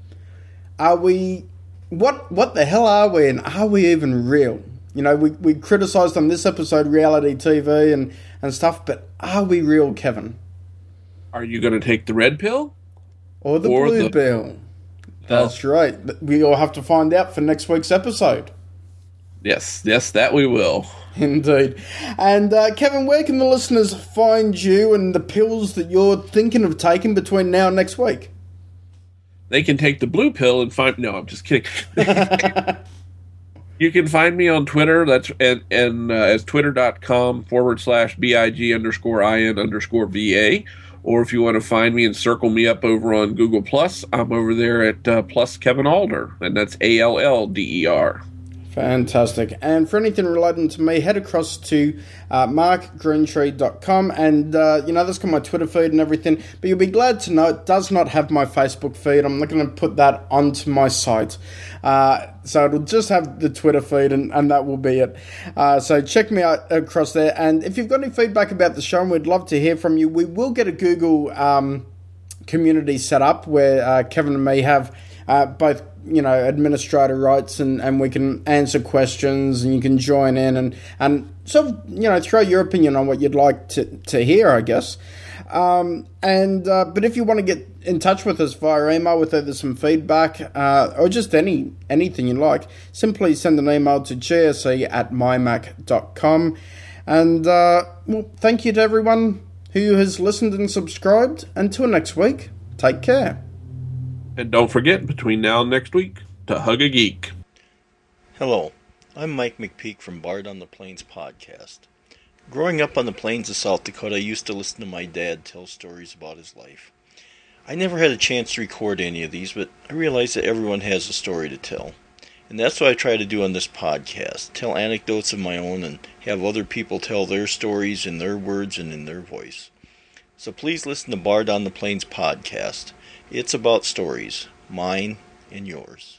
Are we. What, what the hell are we, and are we even real? You know, we, we criticised on this episode reality TV and, and stuff, but are we real, Kevin? Are you going to take the red pill? Or the Or blue the- pill? That's right. We all have to find out for next week's episode. Yes, yes, that we will. Indeed. And uh, Kevin, where can the listeners find you and the pills that you're thinking of taking between now and next week? They can take the blue pill and find. No, I'm just kidding. you can find me on Twitter. That's and, and uh, as twitter.com forward slash big underscore in underscore va. Or if you want to find me and circle me up over on Google Plus, I'm over there at uh, Plus Kevin Allder, and that's A L L D E R. Fantastic. And for anything relating to me, head across to uh, markgreentree.com and, uh, you know, that's got my Twitter feed and everything. But you'll be glad to know it does not have my Facebook feed. I'm not going to put that onto my site. Uh, so it'll just have the Twitter feed and, and that will be it. Uh, so check me out across there. And if you've got any feedback about the show, and we'd love to hear from you. We will get a Google um, community set up where uh, Kevin and me have uh, both you know administrator rights and, and we can answer questions and you can join in and and sort of you know throw your opinion on what you'd like to, to hear I guess. Um, and uh, but if you want to get in touch with us via email with either some feedback uh, or just any anything you like simply send an email to gse at mymac.com and uh, well thank you to everyone who has listened and subscribed. Until next week take care And don't forget, between now and next week, to hug a geek. Hello, I'm Mike McPeak from Bard on the Plains podcast. Growing up on the plains of South Dakota, I used to listen to my dad tell stories about his life. I never had a chance to record any of these, but I realize that everyone has a story to tell. And that's what I try to do on this podcast tell anecdotes of my own and have other people tell their stories in their words and in their voice. So please listen to Bard on the Plains podcast. It's about stories, mine and yours.